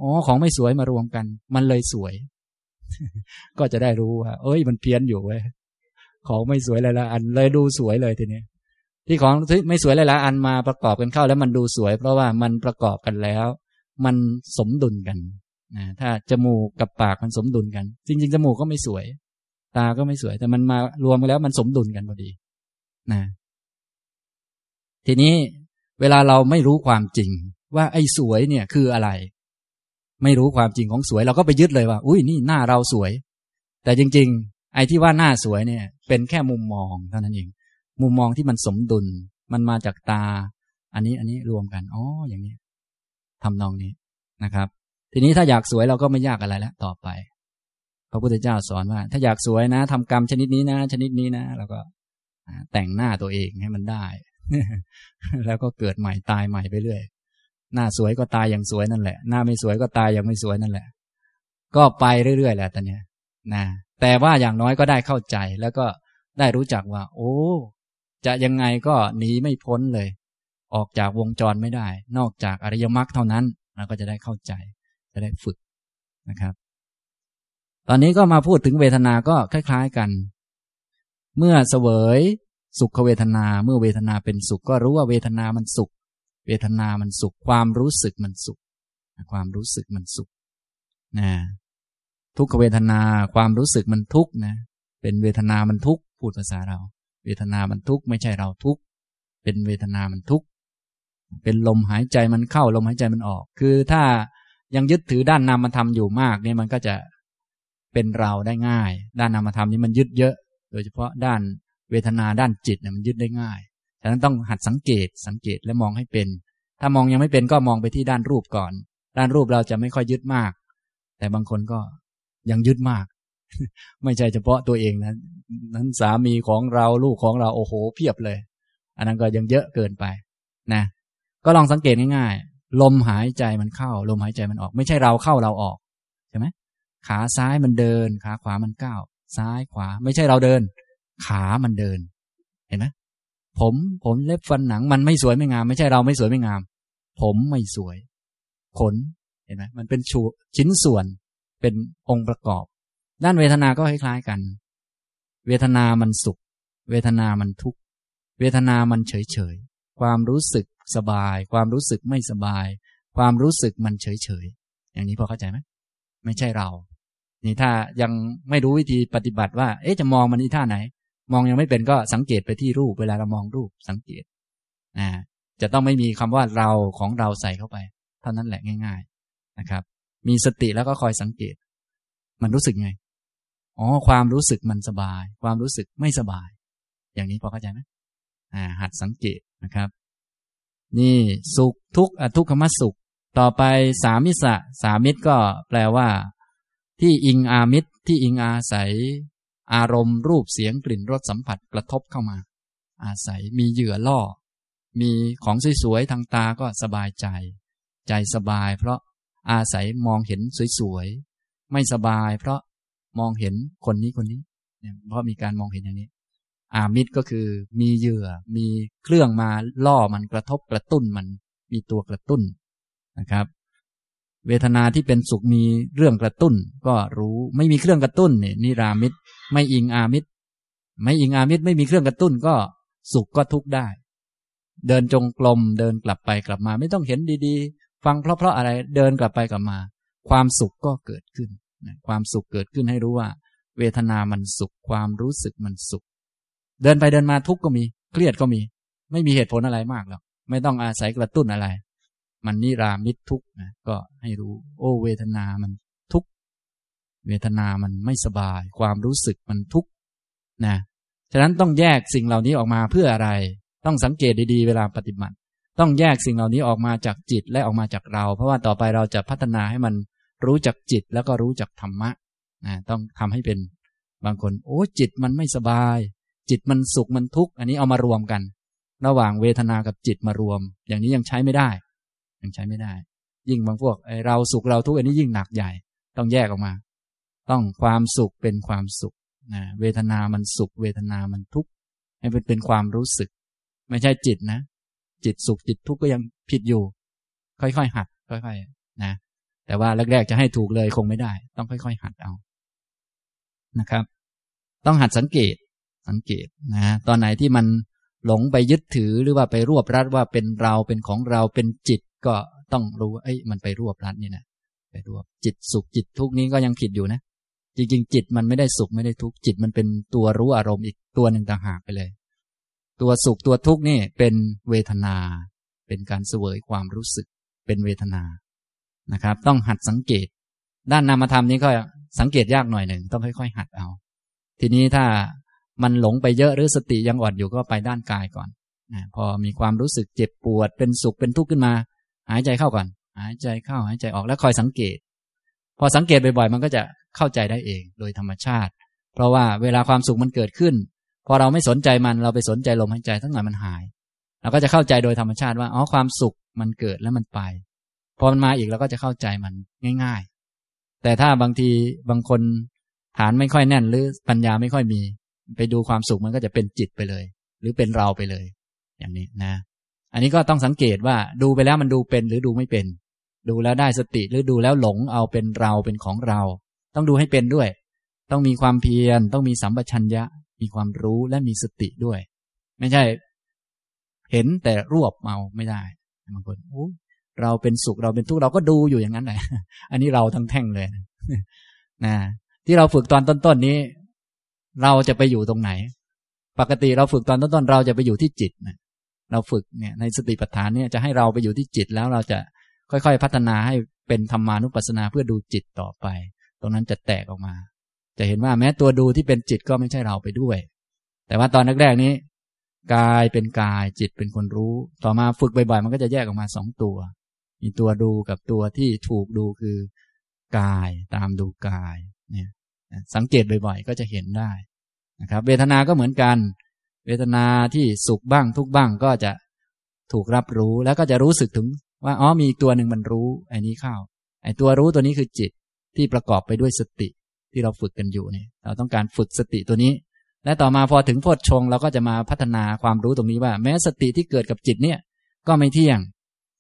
อ๋อของไม่สวยมารวมกัน มันเลยสวย ก็จะได้รู้ว่า เอ้ย มันเพี้ยนอยู่เว้ยของไม่สวยหลายๆอันเลยดูสวยเลยทีนี้ที่ของไม่สวยหลายๆอันมาประกอบกันเข้า แล้วมันดูสวย เพราะว่ามันประกอบกันแล้ว มันสมดุลกัน นะถ้าจมูกกับปากมันสมดุลกัน จริง ๆ จมูกก็ไม่สวย ตาก็ไม่สวย แต่มันมารวมกันแล้วมันสมดุลกันพอดีนะทีนี้เวลาเราไม่รู้ความจริง ว่าไอ้สวยเนี่ยคืออะไร ไม่รู้ความจริงของสวยเราก็ไปยึดเลยว่า อุ้ยนี่หน้าเราสวย แต่จริง ๆ ไอ้ที่ว่าหน้าสวยเนี่ย เป็นแค่มุมมองเท่านั้นเอง มุมมองที่มันสมดุล มันมาจากตา อันนี้อันนี้รวมกันอ๋ออย่างนี้ทำนองนี้นะครับ ทีนี้ถ้าอยากสวยเราก็ไม่ยากอะไรแล้วต่อไป พระพุทธเจ้าสอนว่า ถ้าอยากสวยนะทำกรรมชนิดนี้นะ ชนิดนี้นะแล้วก็แต่งหน้าตัวเองให้มันได้ แล้วก็เกิดใหม่ตายใหม่ไปเรื่อยหน้าสวยก็ตายอย่างสวยนั่นแหละ หน้าไม่สวยก็ตายอย่างไม่สวยนั่นแหละ ก็ไปเรื่อยๆแหละตอนนี้นะแต่ว่าอย่างน้อยก็ได้เข้าใจ แล้วก็ได้รู้จักว่า โอ้ จะยังไงก็หนีไม่พ้นเลย ออกจากวงจรไม่ได้ นอกจากอริยมรรคเท่านั้นเราก็จะได้เข้าใจ จะได้ฝึกนะครับ ตอนนี้ก็มาพูดถึงเวทนาก็คล้าย ๆกัน เมื่อเสวยสุขเวทนา เมื่อเวทนาเป็นสุข ก็รู้ว่าเวทนามันสุข เวทนามันสุข ความรู้สึกมันสุข ความรู้สึกมันสุขนะทุกขเวทนาความรู้สึกมันทุกนะ เป็นเวทนามันทุกพูดภาษาเรา เวทนามันทุกไม่ใช่เราทุกเป็นเวทนามันทุกเป็นลมหายใจมันเข้าลมหายใจมันออก คือถ้า ยังยึดถือด้านนามธรรมอยู่มากเนี่ยมันก็จะเป็นเราได้ง่าย ด้านนามธรรมนี้มันยึดเยอะ โดยเฉพาะด้านเวทนาด้านจิตเนี่ยมันยึดได้ง่ายฉะนั้นต้องหัดสังเกตสังเกตและมองให้เป็น ถ้ามองยังไม่เป็นก็มองไปที่ด้านรูปก่อน ด้านรูปเราจะไม่ค่อยยึดมาก แต่บางคนก็ยังยึดมาก ไม่ใช่เฉพาะตัวเองนะนั้นสามีของเราลูกของเราโอ้โหเพียบเลย อันนั้นก็ยังเยอะเกินไปนะ ก็ลองสังเกตง่าย ลมหายใจมันเข้า ลมหายใจมันออก ไม่ใช่เราเข้าเราออกใช่ไหมขาซ้ายมันเดิน ขาขวามันก้าวซ้ายขวา ไม่ใช่เราเดิน ขามันเดิน เห็นไหมผมผมเล็บฟันหนังมันไม่สวยไม่งาม ไม่ใช่เราไม่สวยไม่งาม ผมไม่สวย ขนเห็นไหมมันเป็นชูชิ้นส่วนเป็นองค์ประกอบ ด้านเวทนาก็คล้ายๆกัน เวทนามันสุข เวทนามันทุกข์เวทนามันเฉยๆความรู้สึก สบาย ความรู้สึกไม่สบาย ความรู้สึกมันเฉยๆอย่างนี้พอเข้าใจไหมไม่ใช่เรา นี่ถ้ายังไม่รู้วิธีปฏิบัติว่า เอ๊ะจะมองมันที่ท่าไหน มองยังไม่เป็นก็สังเกตไปที่รูปเวลาเรามองรูปสังเกตนะจะต้องไม่มีคำว่าเราของเราใส่เข้าไป เท่านั้นแหละง่าย ๆนะครับ มีสติแล้วก็คอยสังเกต มันรู้สึกไงอ๋อความรู้สึกมันสบาย ความรู้สึกไม่สบาย อย่างนี้พอเข้าใจไหมอ่าหัดสังเกตนะครับ นี่สุขทุกข์ทุกขมสุข ต่อไปสามิสะสามิตรก็แปลว่า ที่อิงอามิตรที่อิงอาศัย อารมณ์รูปเสียงกลิ่นรสสัมผัสกระทบเข้ามา อาศัยมีเหยื่อล่อ มีของสวยๆทางตาก็สบายใจ ใจสบาย เพราะอาศัยมองเห็นสวยๆไม่สบาย เพราะมองเห็นคนนี้คนนี้ เพราะมีการมองเห็นอย่างนี้ อามิตรก็คือมีเหยื่อ มีเครื่องมาล่อมันกระทบกระตุ้นมันมีตัวกระตุ้นนะครับ เวทนาที่เป็นสุขมีเรื่องกระตุ้น ก็รู้ไม่มีเครื่องกระตุ้นเนี่ยนิรามิตรไม่อิงอามิตร ไม่อิงอามิตรไม่มีเครื่องกระตุ้นก็สุขก็ทุกข์ได้ เดินจงกรมเดินกลับไปกลับมา ไม่ต้องเห็นดีๆ ฟังเพราะๆอะไรเดินกลับไปกลับมา ความสุขก็เกิดขึ้นความสุขเกิดขึ้นให้รู้ว่า เวทนามันสุขความรู้สึกมันสุข เดินไปเดินมาทุกข์ก็มี เครียดก็มี ไม่มีเหตุผลอะไรมากหรอกไม่ต้องอาศัยกระตุ้นอะไร มันนิรามิตทุกนะก็ให้รู้ โอ้เวทนามันทุกเวทนามันไม่สบาย ความรู้สึกมันทุกนะฉะนั้นต้องแยกสิ่งเหล่านี้ออกมาเพื่ออะไร ต้องสังเกตดีๆ เวลาปฏิบัติ ต้องแยกสิ่งเหล่านี้ออกมาจากจิตและออกมาจากเรา เพราะว่าต่อไปเราจะพัฒนาให้มันรู้จักจิตแล้วก็รู้จักธรรมะนะต้องทำให้เป็นบางคน โอ้จิตมันไม่สบาย จิตมันสุขมันทุกข์อันนี้เอามารวมกัน ระหว่างเวทนากับจิตมารวม อย่างนี้ยังใช้ไม่ได้ ยังใช้ไม่ได้ ยิ่งบางพวกเราสุขเราทุกข์อันนี้ยิ่งหนักใหญ่ ต้องแยกออกมา ต้องความสุขเป็นความสุขนะเวทนามันสุข เวทนามันทุกข์ให้เป็นเป็นความรู้สึก ไม่ใช่จิตนะ จิตสุขจิตทุกข์ก็ยังผิดอยู่ ค่อยๆหัด ค่อยๆนะ แต่ว่าแรกๆจะให้ถูกเลยคงไม่ได้ ต้องค่อยๆหัดเอานะครับ ต้องหัดสังเกต สังเกตนะตอนไหนที่มันหลงไปยึดถือหรือว่าไปรวบรัดว่าเป็นเราเป็นของเราเป็นจิตก็ต้องรู้ว่าเอ้ยมันไปรวบรัดนี่นะไปรวบจิตสุขจิตทุกนี้ก็ยังผิดอยู่นะ จริง ๆ จิตมันไม่ได้สุขไม่ได้ทุกจิตมันเป็นตัวรู้อารมณ์อีกตัวหนึ่งต่างหากไปเลย ตัวสุขตัวทุกนี่เป็นเวทนา เป็นการเสวยความรู้สึกเป็นเวทนานะครับ ต้องหัดสังเกต ด้านนามธรรมนี้ก็สังเกตยากหน่อยหนึ่งต้องค่อย ๆ หัดเอา ทีนี้ถ้า มันหลงไปเยอะหรือสติยังอ่อนอยู่ก็ไปด้านกายก่อนพอมีความรู้สึกเจ็บปวด เป็นสุขเป็นทุกข์ขึ้นมา หายใจเข้าก่อน หายใจเข้าหายใจออกแล้วคอยสังเกต พอสังเกตบ่อยๆ มันก็จะเข้าใจได้เองโดยธรรมชาติ เพราะว่าเวลาความสุขมันเกิดขึ้น พอเราไม่สนใจมันเราไปสนใจลมหายใจทั้งหน่อยมันหายเราก็จะเข้าใจโดยธรรมชาติว่าอ๋อความสุขมันเกิดแล้วมันไปพอมันมาอีกเราก็จะเข้าใจมันง่าย ๆ แต่ถ้าบางทีบางคนฐานไม่ค่อยแน่นหรือปัญญาไม่ค่อยมี ไปดูความสุขมันก็จะเป็นจิตไปเลย หรือเป็นเราไปเลย อย่างนี้นะ อันนี้ก็ต้องสังเกตว่าดูไปแล้วมันดูเป็นหรือดูไม่เป็น ดูแล้วได้สติหรือดูแล้วหลงเอาเป็นเราเป็นของเรา ต้องดูให้เป็นด้วย ต้องมีความเพียร ต้องมีสัมปชัญญะ มีความรู้และมีสติด้วย ไม่ใช่ เห็นแต่รวบเอาไม่ได้บางคนเราเป็นสุขเราเป็นทุกข์เราก็ดูอยู่อย่างนั้นแหละ อันนี้เราทั้งแท่งเลยนะ ที่เราฝึกตอนต้นๆนี้ เราจะไปอยู่ตรงไหน ปกติเราฝึกตอนต้นๆเราจะไปอยู่ที่จิตนะเราฝึกเนี่ยในสติปัฏฐานเนี่ยจะให้เราไปอยู่ที่จิตแล้วเราจะค่อยๆ พัฒนาให้เป็นธรรมานุปัสสนาเพื่อดูจิตต่อไป ตรงนั้นจะแตกออกมา จะเห็นว่าแม้ตัวดูที่เป็นจิตก็ไม่ใช่เราไปด้วย แต่ว่าตอนแรกๆนี้ กายเป็นกายจิตเป็นคนรู้ ต่อมาฝึกบ่อยๆ มันก็จะแยกออกมาสองตัว มีตัวดูกับตัวที่ถูกดูคือกายตามดูกายเนี่ย สังเกตบ่อยๆ ก็จะเห็นได้นะครับ เวทนาก็เหมือนกัน เวทนาที่สุขบ้างทุกบ้างก็จะถูกรับรู้แล้วก็จะรู้สึกถึงว่าอ๋อมีตัวหนึ่งมันรู้ไอ้นี้เข้าไอ้ตัวรู้ตัวนี้คือจิตที่ประกอบไปด้วยสติที่เราฝึกกันอยู่เนี่ย เราต้องการฝึกสติตัวนี้ และต่อมาพอถึงโพชฌงเราก็จะมาพัฒนาความรู้ตรงนี้ว่า แม้สติที่เกิดกับจิตเนี่ย ก็ไม่เที่ยง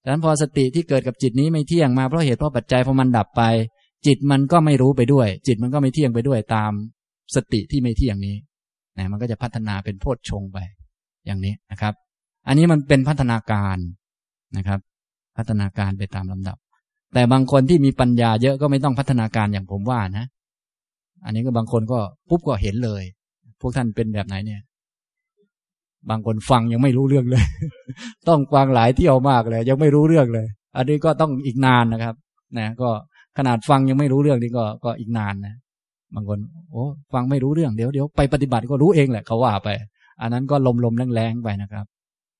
ดังนั้นพอสติที่เกิดกับจิตนี้ไม่เที่ยงมาเพราะเหตุเพราะปัจจัยพอมันดับไป จิตมันก็ไม่รู้ไปด้วย จิตมันก็ไม่เที่ยงไปด้วยตามสติที่ไม่เที่ยงนี้นะมันก็จะพัฒนาเป็นโพชฌงไป อย่างนี้นะครับ อันนี้มันเป็นพัฒนาการนะครับ พัฒนาการไปตามลำดับ แต่บางคนที่มีปัญญาเยอะก็ไม่ต้องพัฒนาการอย่างผมว่านะ อันนี้ก็บางคนก็ปุ๊บก็เห็นเลย พวกท่านเป็นแบบไหนเนี่ย บางคนฟังยังไม่รู้เรื่องเลย ต้องฟังหลายเที่ยวมากเลย ยังไม่รู้เรื่องเลย อันนี้ก็ต้องอีกนานนะครับ นะ ก็ ขนาดฟังยังไม่รู้เรื่องนี่ก็ก็อีกนานนะบางคนโอ้ฟังไม่รู้เรื่องเดี๋ยวเดี๋ยวไปปฏิบัติก็รู้เองแหละเขาว่าไป อันนั้นก็ลมลมแรงๆไปนะครับ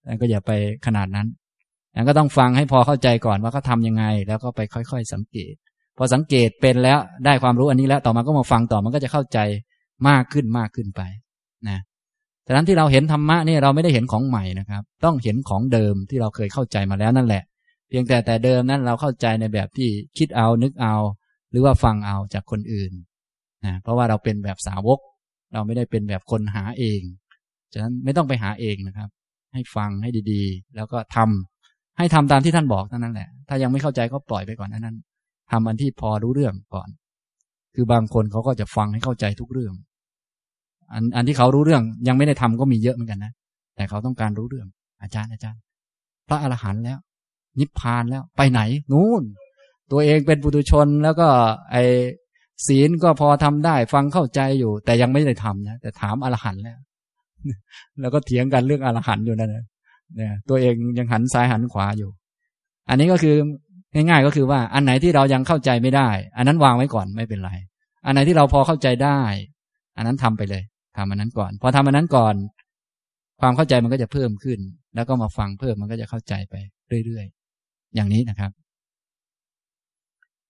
แต่ก็อย่าไปขนาดนั้นนั้นก็ต้องฟังให้พอเข้าใจก่อนว่าเขาทายังไง แล้วก็ไปค่อยๆ สังเกต พอสังเกตเป็นแล้วได้ความรู้อันนี้แล้วต่อมาก็มาฟังต่อมันก็จะเข้าใจมากขึ้นมากขึ้นไปนะฉะนั้นที่เราเห็นธรรมะนี่เราไม่ได้เห็นของใหม่นะครับ ต้องเห็นของเดิมที่เราเคยเข้าใจมาแล้วนั่นแหละ พียงแต่แต่เดิมนั้นเราเข้าใจในแบบที่คิดเอานึกเอา หรือว่าฟังเอาจากคนอื่นนะเพราะว่าเราเป็นแบบสาวก เราไม่ได้เป็นแบบคนหาเอง ฉะนั้นไม่ต้องไปหาเองนะครับ ให้ฟังให้ดีๆ แล้วก็ทำให้ทำตามที่ท่านบอกเท่านั้นแหละ ถ้ายังไม่เข้าใจก็ปล่อยไปก่อนนั้นทำอันที่พอรู้เรื่องก่อน คือบางคนเขาก็จะฟังให้เข้าใจทุกเรื่อง อันอันที่เขารู้เรื่องยังไม่ได้ทำก็มีเยอะเหมือนกันนะแต่เขาต้องการรู้เรื่อง อาจารย์อาจารย์ พระอรหันต์แล้ว นิพพานแล้วไปไหน นู่น ตัวเองเป็นปุถุชนแล้วก็ไอศีลก็พอทำได้ ฟังเข้าใจอยู่ แต่ยังไม่ได้ทำนะแต่ถามอรหันต์แล้ว แล้วก็เถียงกันเรื่องอรหันต์อยู่นั่นนะเนี่ยตัวเองยังหันซ้ายหันขวาอยู่ อันนี้ก็คือง่ายๆก็คือว่าอันไหนที่เรายังเข้าใจไม่ได้ อันนั้นวางไว้ก่อนไม่เป็นไร อันไหนที่เราพอเข้าใจได้ อันนั้นทำไปเลยทำอันนั้นก่อน พอทำอันนั้นก่อน ความเข้าใจมันก็จะเพิ่มขึ้น แล้วก็มาฟังเพิ่มมันก็จะเข้าใจไปเรื่อยๆ อย่างนี้นะครับ